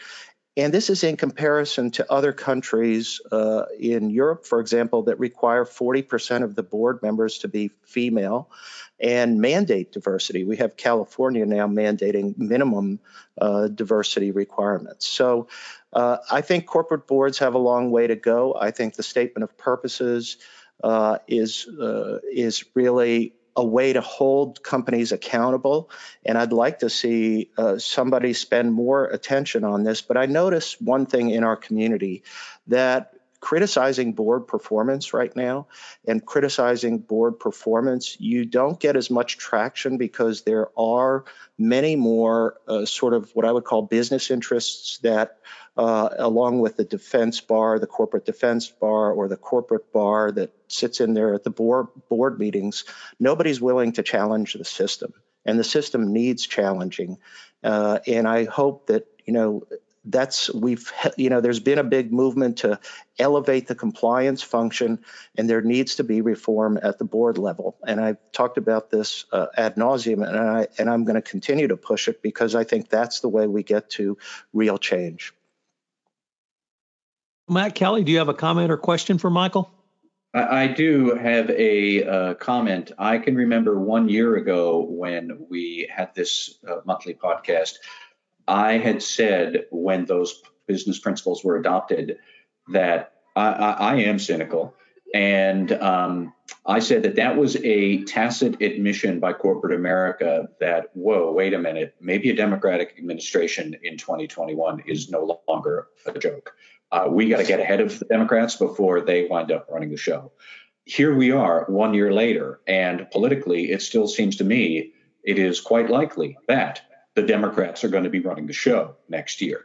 And this is in comparison to other countries uh, in Europe, for example, that require 40% of the board members to be female and mandate diversity. We have California now mandating minimum uh, diversity requirements. So uh, I think corporate boards have a long way to go. I think the statement of purposes uh, is uh, is really a way to hold companies accountable. And I'd like to see uh, somebody spend more attention on this. But I notice one thing in our community that criticizing board performance right now and criticizing board performance, you don't get as much traction because there are many more uh, sort of what I would call business interests that uh, along with the defense bar, the corporate defense bar, or the corporate bar that sits in there at the board, board meetings, nobody's willing to challenge the system. And the system needs challenging. Uh, and I hope that, you know, that's we've you know there's been a big movement to elevate the compliance function and there needs to be reform at the board level and i've talked about this uh, ad nauseum and i and i'm going to continue to push it because i think that's the way we get to real change Matt Kelly, do you have a comment or question for Michael? I, I do have a uh, comment. I can remember one year ago when we had this uh, monthly podcast, I had said when those business principles were adopted that I, I, I am cynical. And um, I said that that was a tacit admission by corporate America that, whoa, wait a minute, maybe a Democratic administration in 2021 is no longer a joke. Uh, we got to get ahead of the Democrats before they wind up running the show. Here we are one year later, and politically, it still seems to me it is quite likely that the Democrats are going to be running the show next year.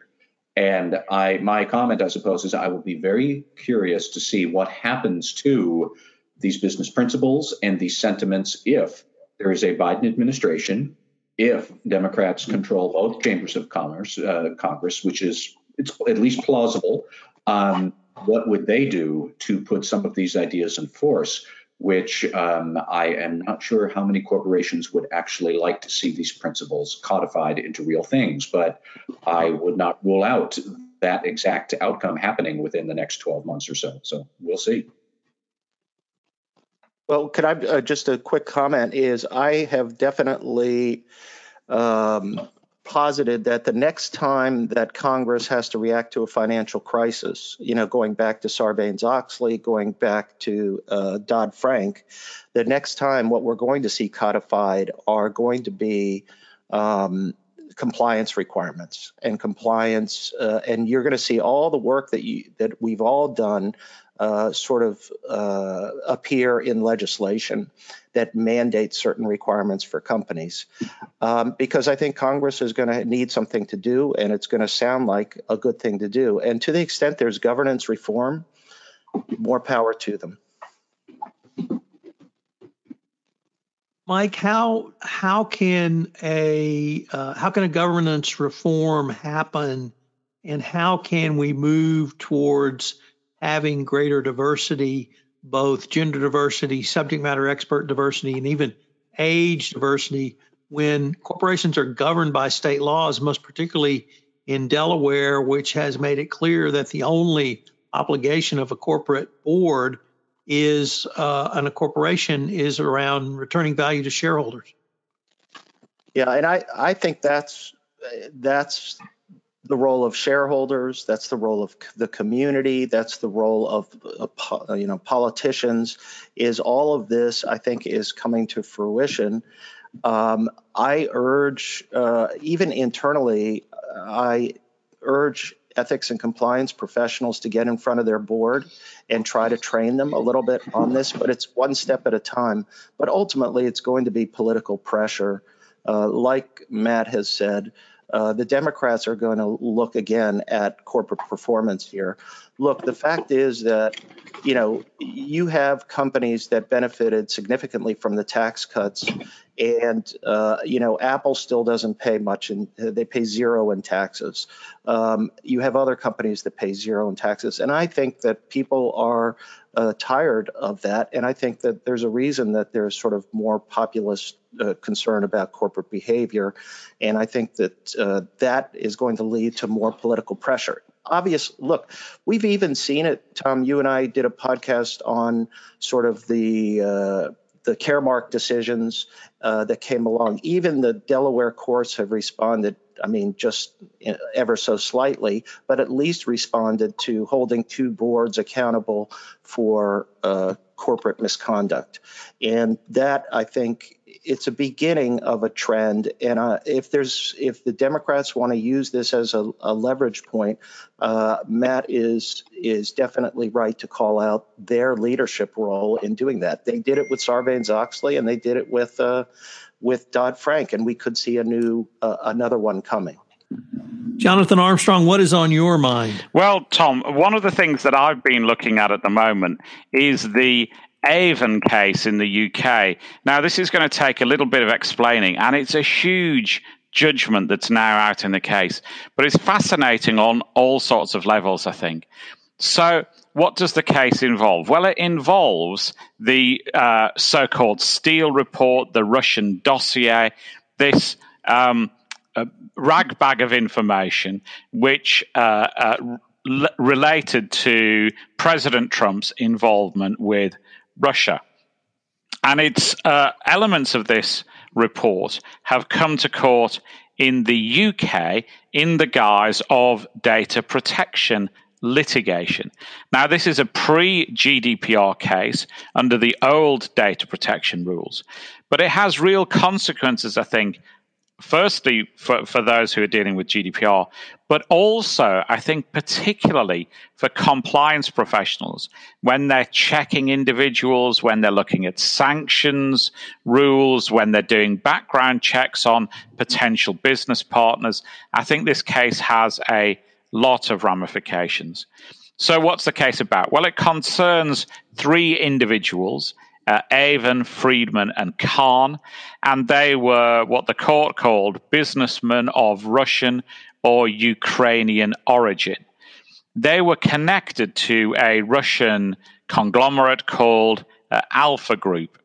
And I, my comment, I suppose, is I will be very curious to see what happens to these business principles and these sentiments if there is a Biden administration, if Democrats control both chambers of commerce, uh, Congress, which is it's at least plausible. Um, what would they do to put some of these ideas in force? Which um, I am not sure how many corporations would actually like to see these principles codified into real things, but I would not rule out that exact outcome happening within the next 12 months or so. So we'll see. Well, could I uh, just a quick comment? Is I have definitely um, posited that the next time that Congress has to react to a financial crisis, you know, going back to Sarbanes Oxley, going back to uh, Dodd Frank, the next time what we're going to see codified are going to be um, compliance requirements and compliance, uh, and you're going to see all the work that you that we've all done uh, sort of uh, appear in legislation that mandates certain requirements for companies. Um, because I think Congress is going to need something to do, and it's going to sound like a good thing to do. And to the extent there's governance reform, more power to them. Mike, how how can a uh, how can a governance reform happen, and how can we move towards having greater diversity, both gender diversity, subject matter expert diversity, and even age diversity when corporations are governed by state laws, most particularly in Delaware, which has made it clear that the only obligation of a corporate board is uh, and a corporation is around returning value to shareholders. Yeah, and I, I think that's that's the role of shareholders that's the role of the community that's the role of uh, you know politicians is all of this i think is coming to fruition um, i urge uh, even internally i urge ethics and compliance professionals to get in front of their board and try to train them a little bit on this but it's one step at a time but ultimately it's going to be political pressure uh, like matt has said uh, the Democrats are going to look again at corporate performance here. Look, the fact is that you know you have companies that benefited significantly from the tax cuts, and uh, you know Apple still doesn't pay much, and they pay zero in taxes. Um, you have other companies that pay zero in taxes, and I think that people are uh, tired of that. And I think that there's a reason that there's sort of more populist uh, concern about corporate behavior. And I think that uh, that is going to lead to more political pressure. Obvious, look, we've even seen it. Tom, you and I did a podcast on sort of the uh, the Caremark decisions uh, that came along. Even the Delaware courts have responded I mean, just ever so slightly, but at least responded to holding two boards accountable for uh, corporate misconduct. And that, I think, it's a beginning of a trend. And uh, if there's if the Democrats want to use this as a, a leverage point, uh, Matt is is definitely right to call out their leadership role in doing that. They did it with Sarbanes Oxley, and they did it with uh, with Dodd Frank, and we could see a new uh, another one coming. Jonathan Armstrong, what is on your mind? Well, Tom, one of the things that I've been looking at at the moment is the Aven case in the UK. Now, this is going to take a little bit of explaining, and it's a huge judgment that's now out in the case, but it's fascinating on all sorts of levels, I think. So, what does the case involve? Well, it involves the uh, so called Steele report, the Russian dossier, this um, ragbag of information which uh, uh, l- related to President Trump's involvement with Russia. And it's uh, elements of this report have come to court in the UK in the guise of data protection litigation. Now, this is a pre GDPR case under the old data protection rules, but it has real consequences, I think, firstly for, for those who are dealing with GDPR, but also I think particularly for compliance professionals when they're checking individuals, when they're looking at sanctions rules, when they're doing background checks on potential business partners. I think this case has a lot of ramifications. So, what's the case about? Well, it concerns three individuals uh, Aven, Fridman, and Khan, and they were what the court called businessmen of Russian or Ukrainian origin. They were connected to a Russian conglomerate called uh, Alfa Group.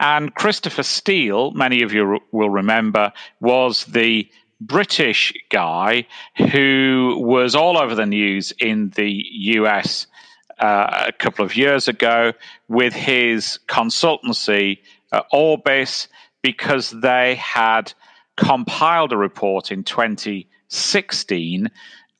And Christopher Steele, many of you will remember, was the British guy who was all over the news in the US uh, a couple of years ago with his consultancy, uh, Orbis, because they had compiled a report in 2016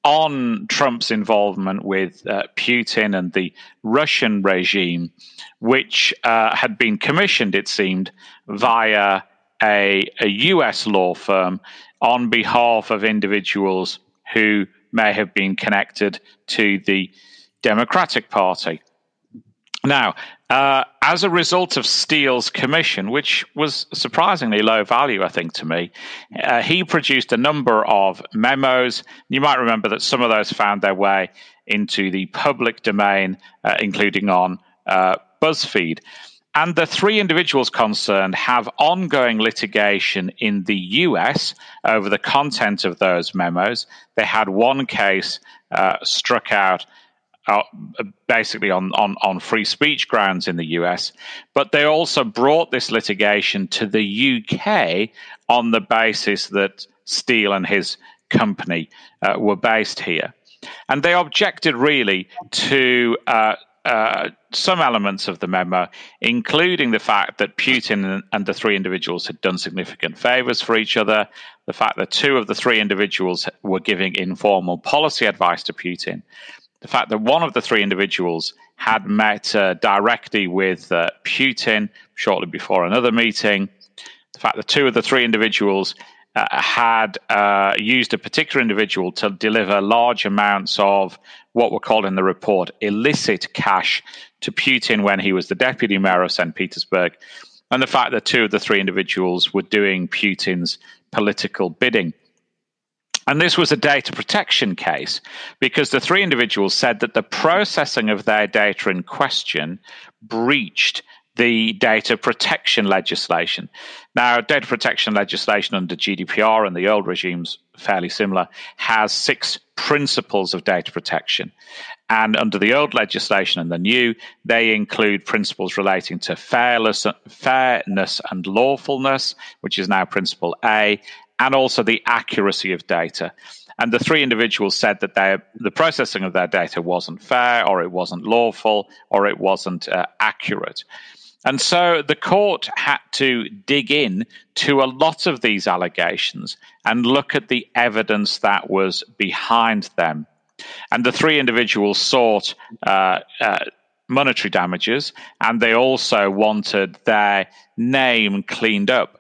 on Trump's involvement with uh, Putin and the Russian regime, which uh, had been commissioned, it seemed, via a, a US law firm on behalf of individuals who may have been connected to the Democratic Party. Now, uh, as a result of Steele's commission, which was surprisingly low value, I think, to me, uh, he produced a number of memos. You might remember that some of those found their way into the public domain, uh, including on uh, BuzzFeed. And the three individuals concerned have ongoing litigation in the US over the content of those memos. They had one case uh, struck out basically on, on, on free speech grounds in the US, but they also brought this litigation to the UK on the basis that Steele and his company uh, were based here. And they objected really to uh, uh, some elements of the memo, including the fact that Putin and the three individuals had done significant favors for each other, the fact that two of the three individuals were giving informal policy advice to Putin, the fact that one of the three individuals had met uh, directly with uh, Putin shortly before another meeting, the fact that two of the three individuals uh, had uh, used a particular individual to deliver large amounts of what were called in the report illicit cash to Putin when he was the deputy mayor of St. Petersburg, and the fact that two of the three individuals were doing Putin's political bidding. And this was a data protection case because the three individuals said that the processing of their data in question breached the data protection legislation. Now, data protection legislation under GDPR and the old regimes, fairly similar, has six principles of data protection. And under the old legislation and the new, they include principles relating to fairness, fairness and lawfulness, which is now principle A, and also the accuracy of data. And the three individuals said that the processing of their data wasn't fair, or it wasn't lawful, or it wasn't uh, accurate. And so the court had to dig in to a lot of these allegations and look at the evidence that was behind them. And the three individuals sought uh, uh, monetary damages, and they also wanted their name cleaned up.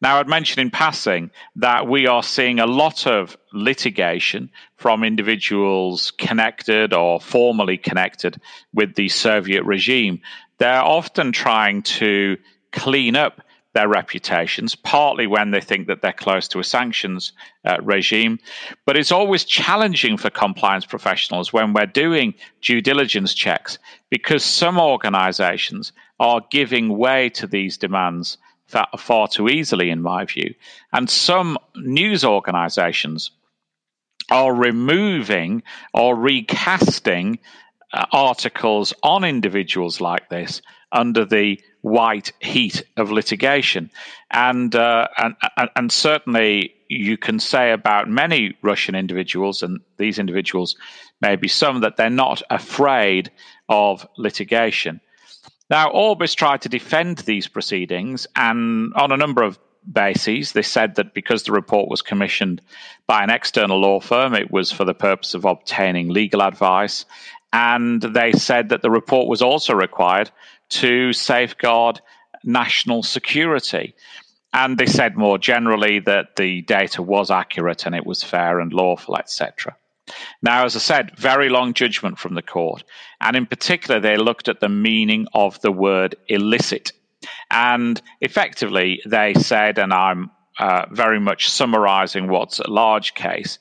Now, I'd mention in passing that we are seeing a lot of litigation from individuals connected or formally connected with the Soviet regime. They're often trying to clean up their reputations, partly when they think that they're close to a sanctions uh, regime. But it's always challenging for compliance professionals when we're doing due diligence checks because some organizations are giving way to these demands far too easily, in my view. And some news organizations are removing or recasting uh, articles on individuals like this under the white heat of litigation. And, uh, and, and certainly you can say about many Russian individuals, and these individuals may be some, that they're not afraid of litigation. Now, Orbis tried to defend these proceedings and on a number of bases. They said that because the report was commissioned by an external law firm, it was for the purpose of obtaining legal advice. And they said that the report was also required to safeguard national security. And they said more generally that the data was accurate and it was fair and lawful, etc. Now, as I said, very long judgment from the court. And in particular, they looked at the meaning of the word illicit. And effectively, they said, and I'm uh, very much summarizing what's a large case,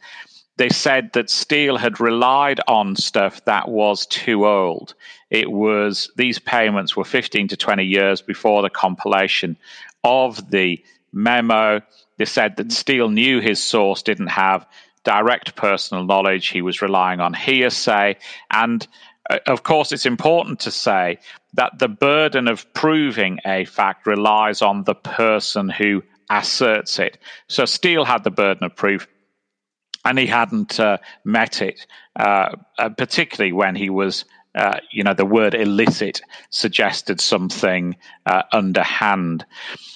they said that Steele had relied on stuff that was too old. It was these payments were 15 to 20 years before the compilation of the memo. They said that Steele knew his source didn't have direct personal knowledge. He was relying on hearsay. And uh, of course, it's important to say that the burden of proving a fact relies on the person who asserts it. So Steele had the burden of proof. And he hadn't uh, met it, uh, uh particularly when he was uh, you know, the word illicit suggested something uh, underhand.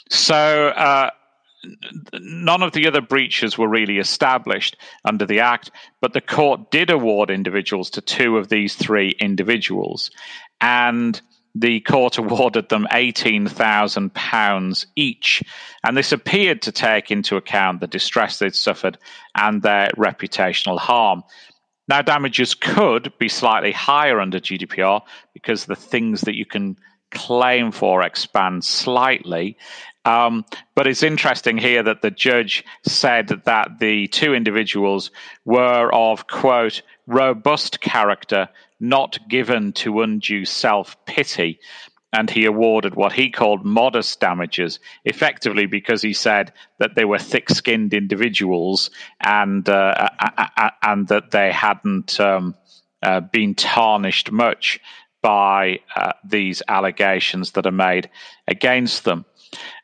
So none of the other breaches were really established under the Act, but the court did award individuals to two of these three individuals. And the court awarded them £18,000 each. And this appeared to take into account the distress they'd suffered and their reputational harm. Now, damages could be slightly higher under GDPR because the things that you can claim for expand slightly. Um, but it's interesting here that the judge said that the two individuals were of, quote, robust character, not given to undue self pity. And he awarded what he called modest damages, effectively because he said that they were thick skinned individuals and, uh, and that they hadn't um, uh, been tarnished much by uh, these allegations that are made against them.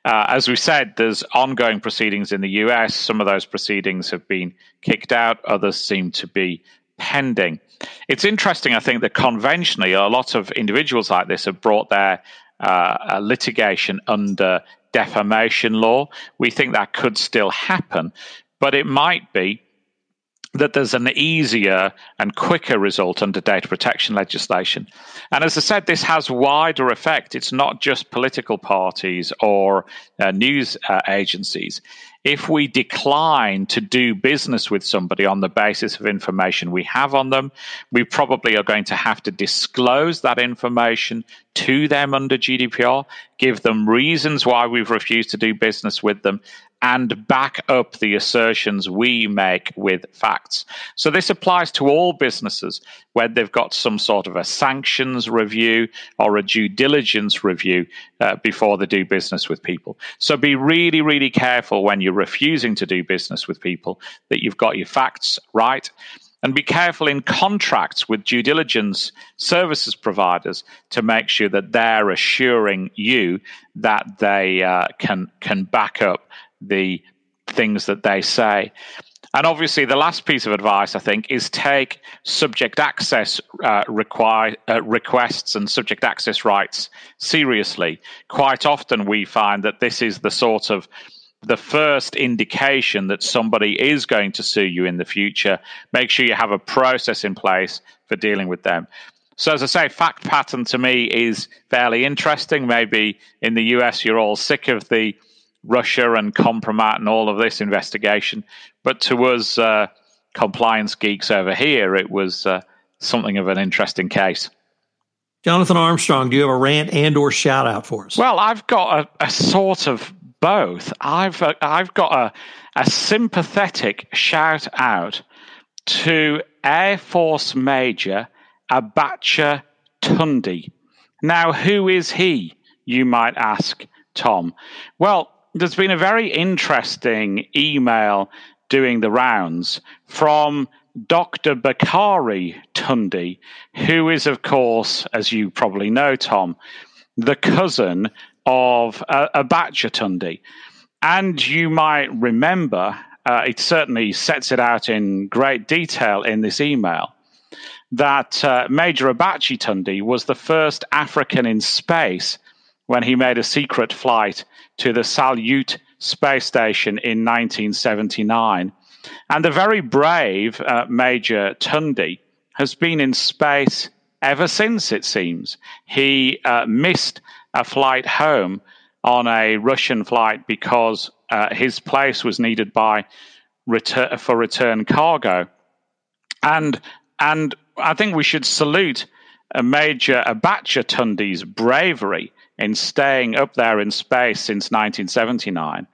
Uh, as we said, there's ongoing proceedings in the US. Some of those proceedings have been kicked out, others seem to be pending. It's interesting, I think, that conventionally, a lot of individuals like this have brought their uh, litigation under defamation law. We think that could still happen, but it might be that there's an easier and quicker result under data protection legislation. And as I said, this has wider effect. It's not just political parties or uh, news uh, agencies. If we decline to do business with somebody on the basis of information we have on them, we probably are going to have to disclose that information to them under GDPR, give them reasons why we've refused to do business with them, and back up the assertions we make with facts. So this applies to all businesses where they've got some sort of a sanctions review or a due diligence review uh, before they do business with people. So be really, really careful when you're refusing to do business with people that you've got your facts right. And be careful in contracts with due diligence services providers to make sure that they're assuring you that they uh, can can back up the things that they say. And obviously, the last piece of advice I think is take subject access uh, require, uh, requests and subject access rights seriously. Quite often, we find that this is the sort of the first indication that somebody is going to sue you in the future. Make sure you have a process in place for dealing with them. So, as I say, fact pattern to me is fairly interesting. Maybe in the US, you're all sick of the Russia and Kompromat and all of this investigation. But to us, uh, compliance geeks over here, it was uh, something of an interesting case. Jonathan Armstrong, do you have a rant and or shout out for us? Well, I've got a, a sort of both. I've uh, I've got a a sympathetic shout out to Air Force Major Abacha Tunde. Now, who is he? You might ask, Tom. Well, there's been a very interesting email doing the rounds from Dr. Bakare Tunde, who is, of course, as you probably know, Tom, the cousin of uh, Abacha Tunde. And you might remember, uh, it certainly sets it out in great detail in this email, that uh, Major Abacha Tunde was the first African in space when he made a secret flight to the Salyut space station in 1979. And the very brave uh, Major Tunde has been in space ever since, it seems. He uh, missed a flight home on a Russian flight because uh, his place was needed by return, for return cargo. And, and I think we should salute a Major Abacha Tunde's bravery in staying up there in space since 1979.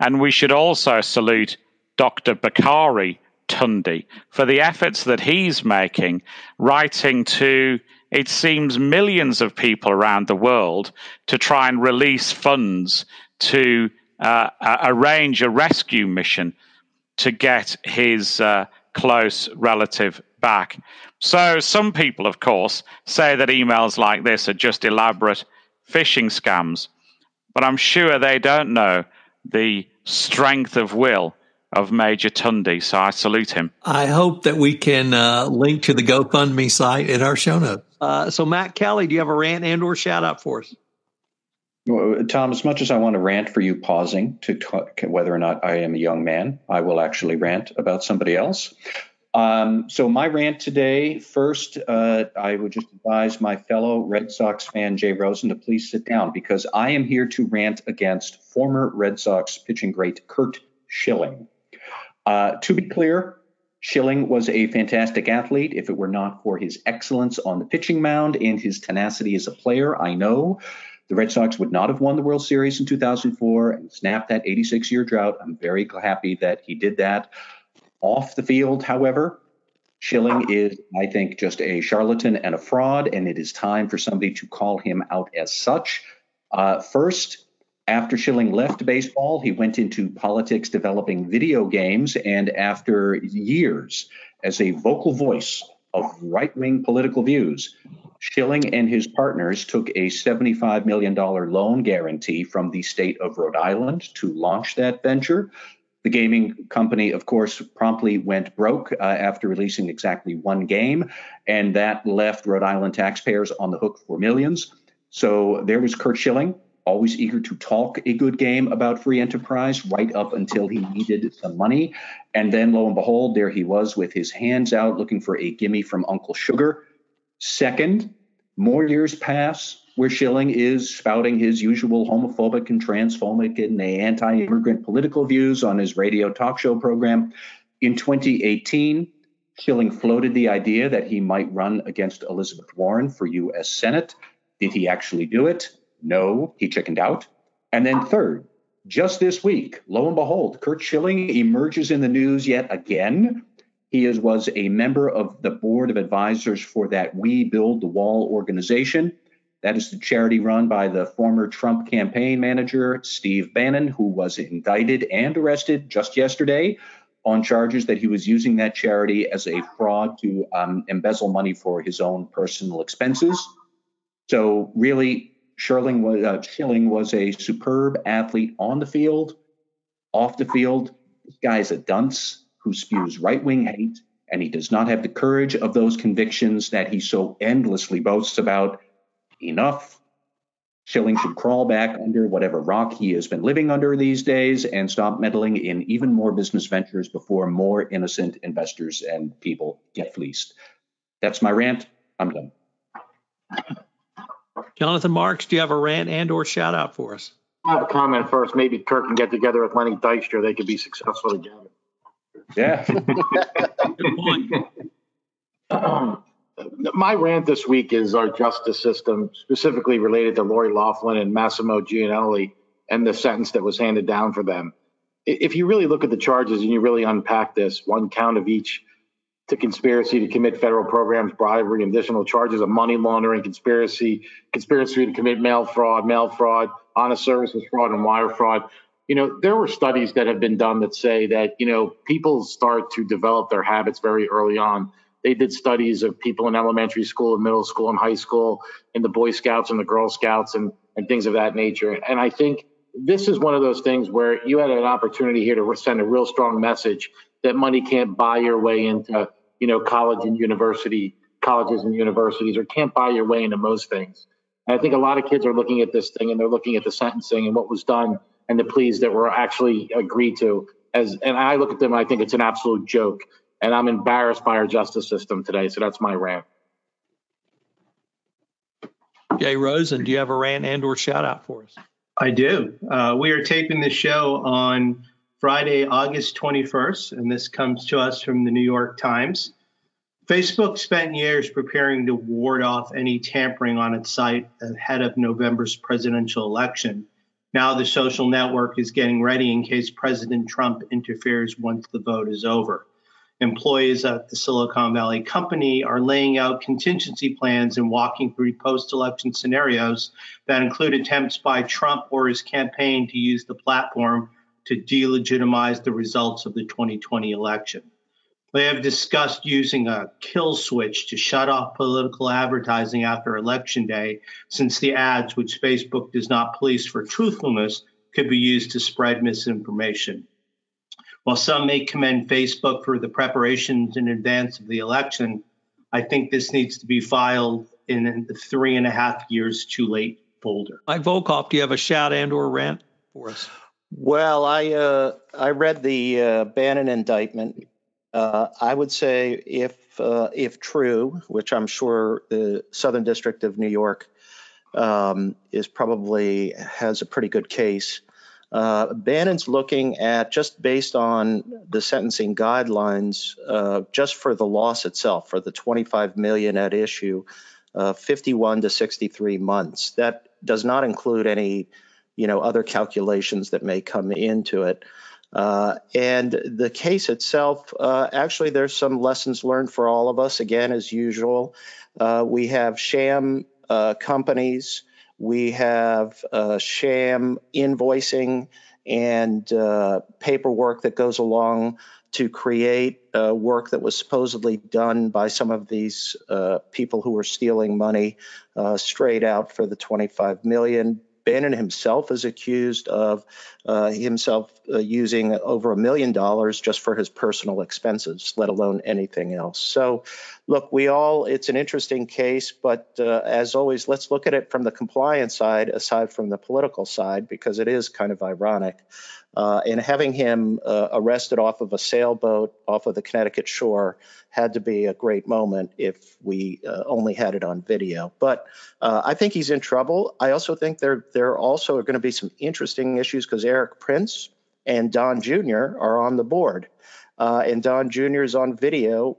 And we should also salute Dr. Bakare Tunde for the efforts that he's making, writing to, it seems, millions of people around the world to try and release funds to uh, arrange a rescue mission to get his uh, close relative back. So, some people, of course, say that emails like this are just elaborate phishing scams, but I'm sure they don't know the strength of will of Major Tunde. So I salute him. I hope that we can uh, link to the GoFundMe site in our show notes. Uh, so, Matt Kelly, do you have a rant and/or shout out for us? Well, Tom, as much as I want to rant for you pausing to talk whether or not I am a young man, I will actually rant about somebody else. Um, so my rant today, first, uh, I would just advise my fellow Red Sox fan Jay Rosen to please sit down because I am here to rant against former Red Sox pitching great Curt Schilling. Uh, to be clear, Schilling was a fantastic athlete. If it were not for his excellence on the pitching mound and his tenacity as a player, I know the Red Sox would not have won the World Series in 2004 and snapped that 86 year drought. I'm very happy that he did that. Off the field, however, Schilling is, I think, just a charlatan and a fraud, and it is time for somebody to call him out as such. Uh, first, after Schilling left baseball, he went into politics developing video games, and after years as a vocal voice of right wing political views, Schilling and his partners took a $75 million loan guarantee from the state of Rhode Island to launch that venture. The gaming company, of course, promptly went broke uh, after releasing exactly one game, and that left Rhode Island taxpayers on the hook for millions. So there was Curt Schilling, always eager to talk a good game about free enterprise right up until he needed some money. And then lo and behold, there he was with his hands out looking for a gimme from Uncle Sugar. Second, more years pass where Schilling is spouting his usual homophobic and transphobic and anti immigrant political views on his radio talk show program. In 2018, Schilling floated the idea that he might run against Elizabeth Warren for U.S. Senate. Did he actually do it? No, he chickened out. And then, third, just this week, lo and behold, Curt Schilling emerges in the news yet again. He is, was a member of the board of advisors for that We Build the Wall organization. That is the charity run by the former Trump campaign manager, Steve Bannon, who was indicted and arrested just yesterday on charges that he was using that charity as a fraud to um, embezzle money for his own personal expenses. So, really, Schilling was, uh, Schilling was a superb athlete on the field. Off the field, this guy is a dunce who spews right wing hate, and he does not have the courage of those convictions that he so endlessly boasts about enough. Schilling should crawl back under whatever rock he has been living under these days and stop meddling in even more business ventures before more innocent investors and people get fleeced. That's my rant. I'm done. Jonathan Marks, do you have a rant and or shout out for us? I have a comment first. Maybe Kirk can get together with Lenny Dykstra. They could be successful together. Yeah. my rant this week is our justice system, specifically related to Lori Loughlin and Mossimo Giannulli and the sentence that was handed down for them. If you really look at the charges and you really unpack this, one count of each to conspiracy to commit federal programs, bribery, additional charges of money laundering, conspiracy, conspiracy to commit mail fraud, mail fraud, honest services fraud, and wire fraud. You know, there were studies that have been done that say that, you know, people start to develop their habits very early on they did studies of people in elementary school and middle school and high school and the Boy Scouts and the Girl Scouts and, and things of that nature. And I think this is one of those things where you had an opportunity here to send a real strong message that money can't buy your way into, you know, college and university, colleges and universities, or can't buy your way into most things. And I think a lot of kids are looking at this thing and they're looking at the sentencing and what was done and the pleas that were actually agreed to. As and I look at them, I think it's an absolute joke, and I'm embarrassed by our justice system today. So that's my rant. Jay Rosen, do you have a rant and or shout out for us? I do. Uh, we are taping the show on Friday, August 21st, and this comes to us from the New York Times. Facebook spent years preparing to ward off any tampering on its site ahead of November's presidential election. Now the social network is getting ready in case President Trump interferes once the vote is over employees at the Silicon Valley company are laying out contingency plans and walking through post election scenarios that include attempts by Trump or his campaign to use the platform to delegitimize the results of the 2020 election. They have discussed using a kill switch to shut off political advertising after Election Day, since the ads, which Facebook does not police for truthfulness, could be used to spread misinformation. While some may commend Facebook for the preparations in advance of the election, I think this needs to be filed in the three and a half years too late folder. Mike Volkov, do you have a shout and or rant for us? Well, I uh, I read the uh, Bannon indictment. Uh, I would say if uh, if true, which I'm sure the Southern District of New York um, is probably has a pretty good case. Uh, Bannon's looking at just based on the sentencing guidelines, uh, just for the loss itself, for the 25 million at issue, uh, 51 to 63 months. That does not include any, you know, other calculations that may come into it. Uh, and the case itself, uh, actually, there's some lessons learned for all of us. Again, as usual, uh, we have sham companies we have uh, sham invoicing and uh, paperwork that goes along to create uh, work that was supposedly done by some of these uh, people who were stealing money uh, straight out for the 25 million. Bannon himself is accused of uh, himself uh, using over a million dollars just for his personal expenses, let alone anything else. So, look, we all, it's an interesting case, but uh, as always, let's look at it from the compliance side aside from the political side because it is kind of ironic. Uh, and having him uh, arrested off of a sailboat off of the Connecticut shore had to be a great moment if we uh, only had it on video. But uh, I think he's in trouble. I also think there there also are going to be some interesting issues because Erik Prince and Don Jr. are on the board, uh, and Don Jr. is on video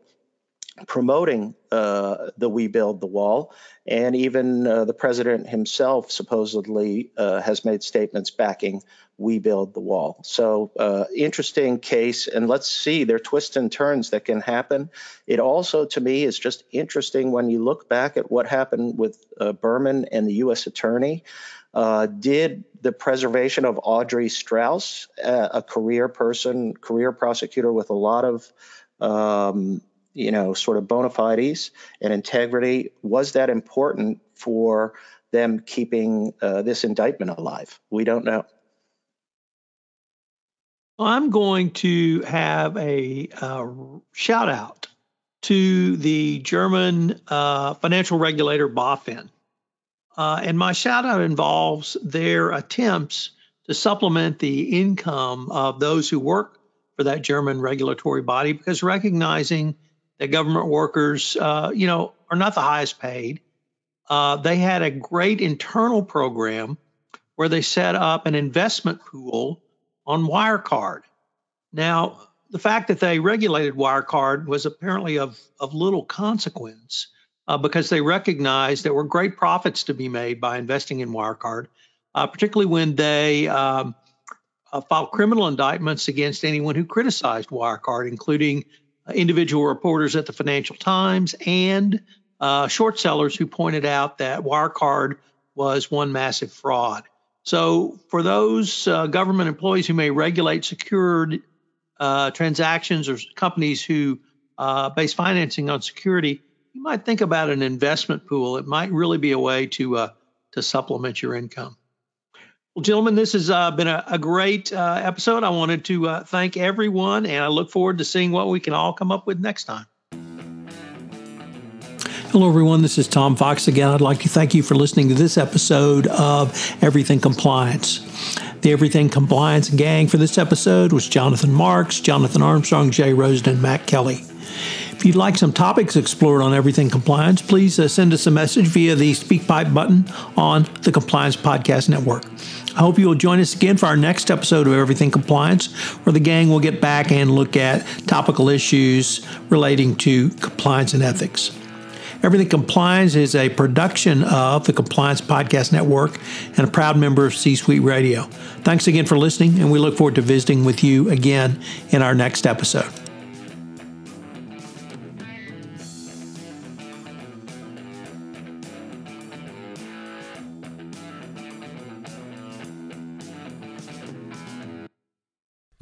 promoting uh, the We Build the Wall. And even uh, the president himself supposedly uh, has made statements backing We Build the Wall. So, uh, interesting case. And let's see, there are twists and turns that can happen. It also, to me, is just interesting when you look back at what happened with uh, Berman and the U.S. attorney. Uh, did the preservation of Audrey Strauss, a career person, career prosecutor with a lot of um, you know, sort of bona fides and integrity, was that important for them keeping uh, this indictment alive? We don't know. I'm going to have a uh, shout out to the German uh, financial regulator BaFin. Uh, and my shout out involves their attempts to supplement the income of those who work for that German regulatory body because recognizing that government workers, uh, you know, are not the highest paid. Uh, they had a great internal program where they set up an investment pool on Wirecard. Now, the fact that they regulated Wirecard was apparently of, of little consequence uh, because they recognized there were great profits to be made by investing in Wirecard, uh, particularly when they um, uh, filed criminal indictments against anyone who criticized Wirecard, including individual reporters at the Financial Times and uh, short sellers who pointed out that Wirecard was one massive fraud. So, for those uh, government employees who may regulate secured uh, transactions or companies who uh, base financing on security, you might think about an investment pool. It might really be a way to uh, to supplement your income. Well, gentlemen, this has uh, been a, a great uh, episode. I wanted to uh, thank everyone, and I look forward to seeing what we can all come up with next time. Hello, everyone. This is Tom Fox again. I'd like to thank you for listening to this episode of Everything Compliance. The Everything Compliance Gang for this episode was Jonathan Marks, Jonathan Armstrong, Jay Rosen, and Matt Kelly. If you'd like some topics explored on everything compliance, please uh, send us a message via the SpeakPipe button on the Compliance Podcast Network. I hope you will join us again for our next episode of Everything Compliance, where the gang will get back and look at topical issues relating to compliance and ethics. Everything Compliance is a production of the Compliance Podcast Network and a proud member of C Suite Radio. Thanks again for listening, and we look forward to visiting with you again in our next episode.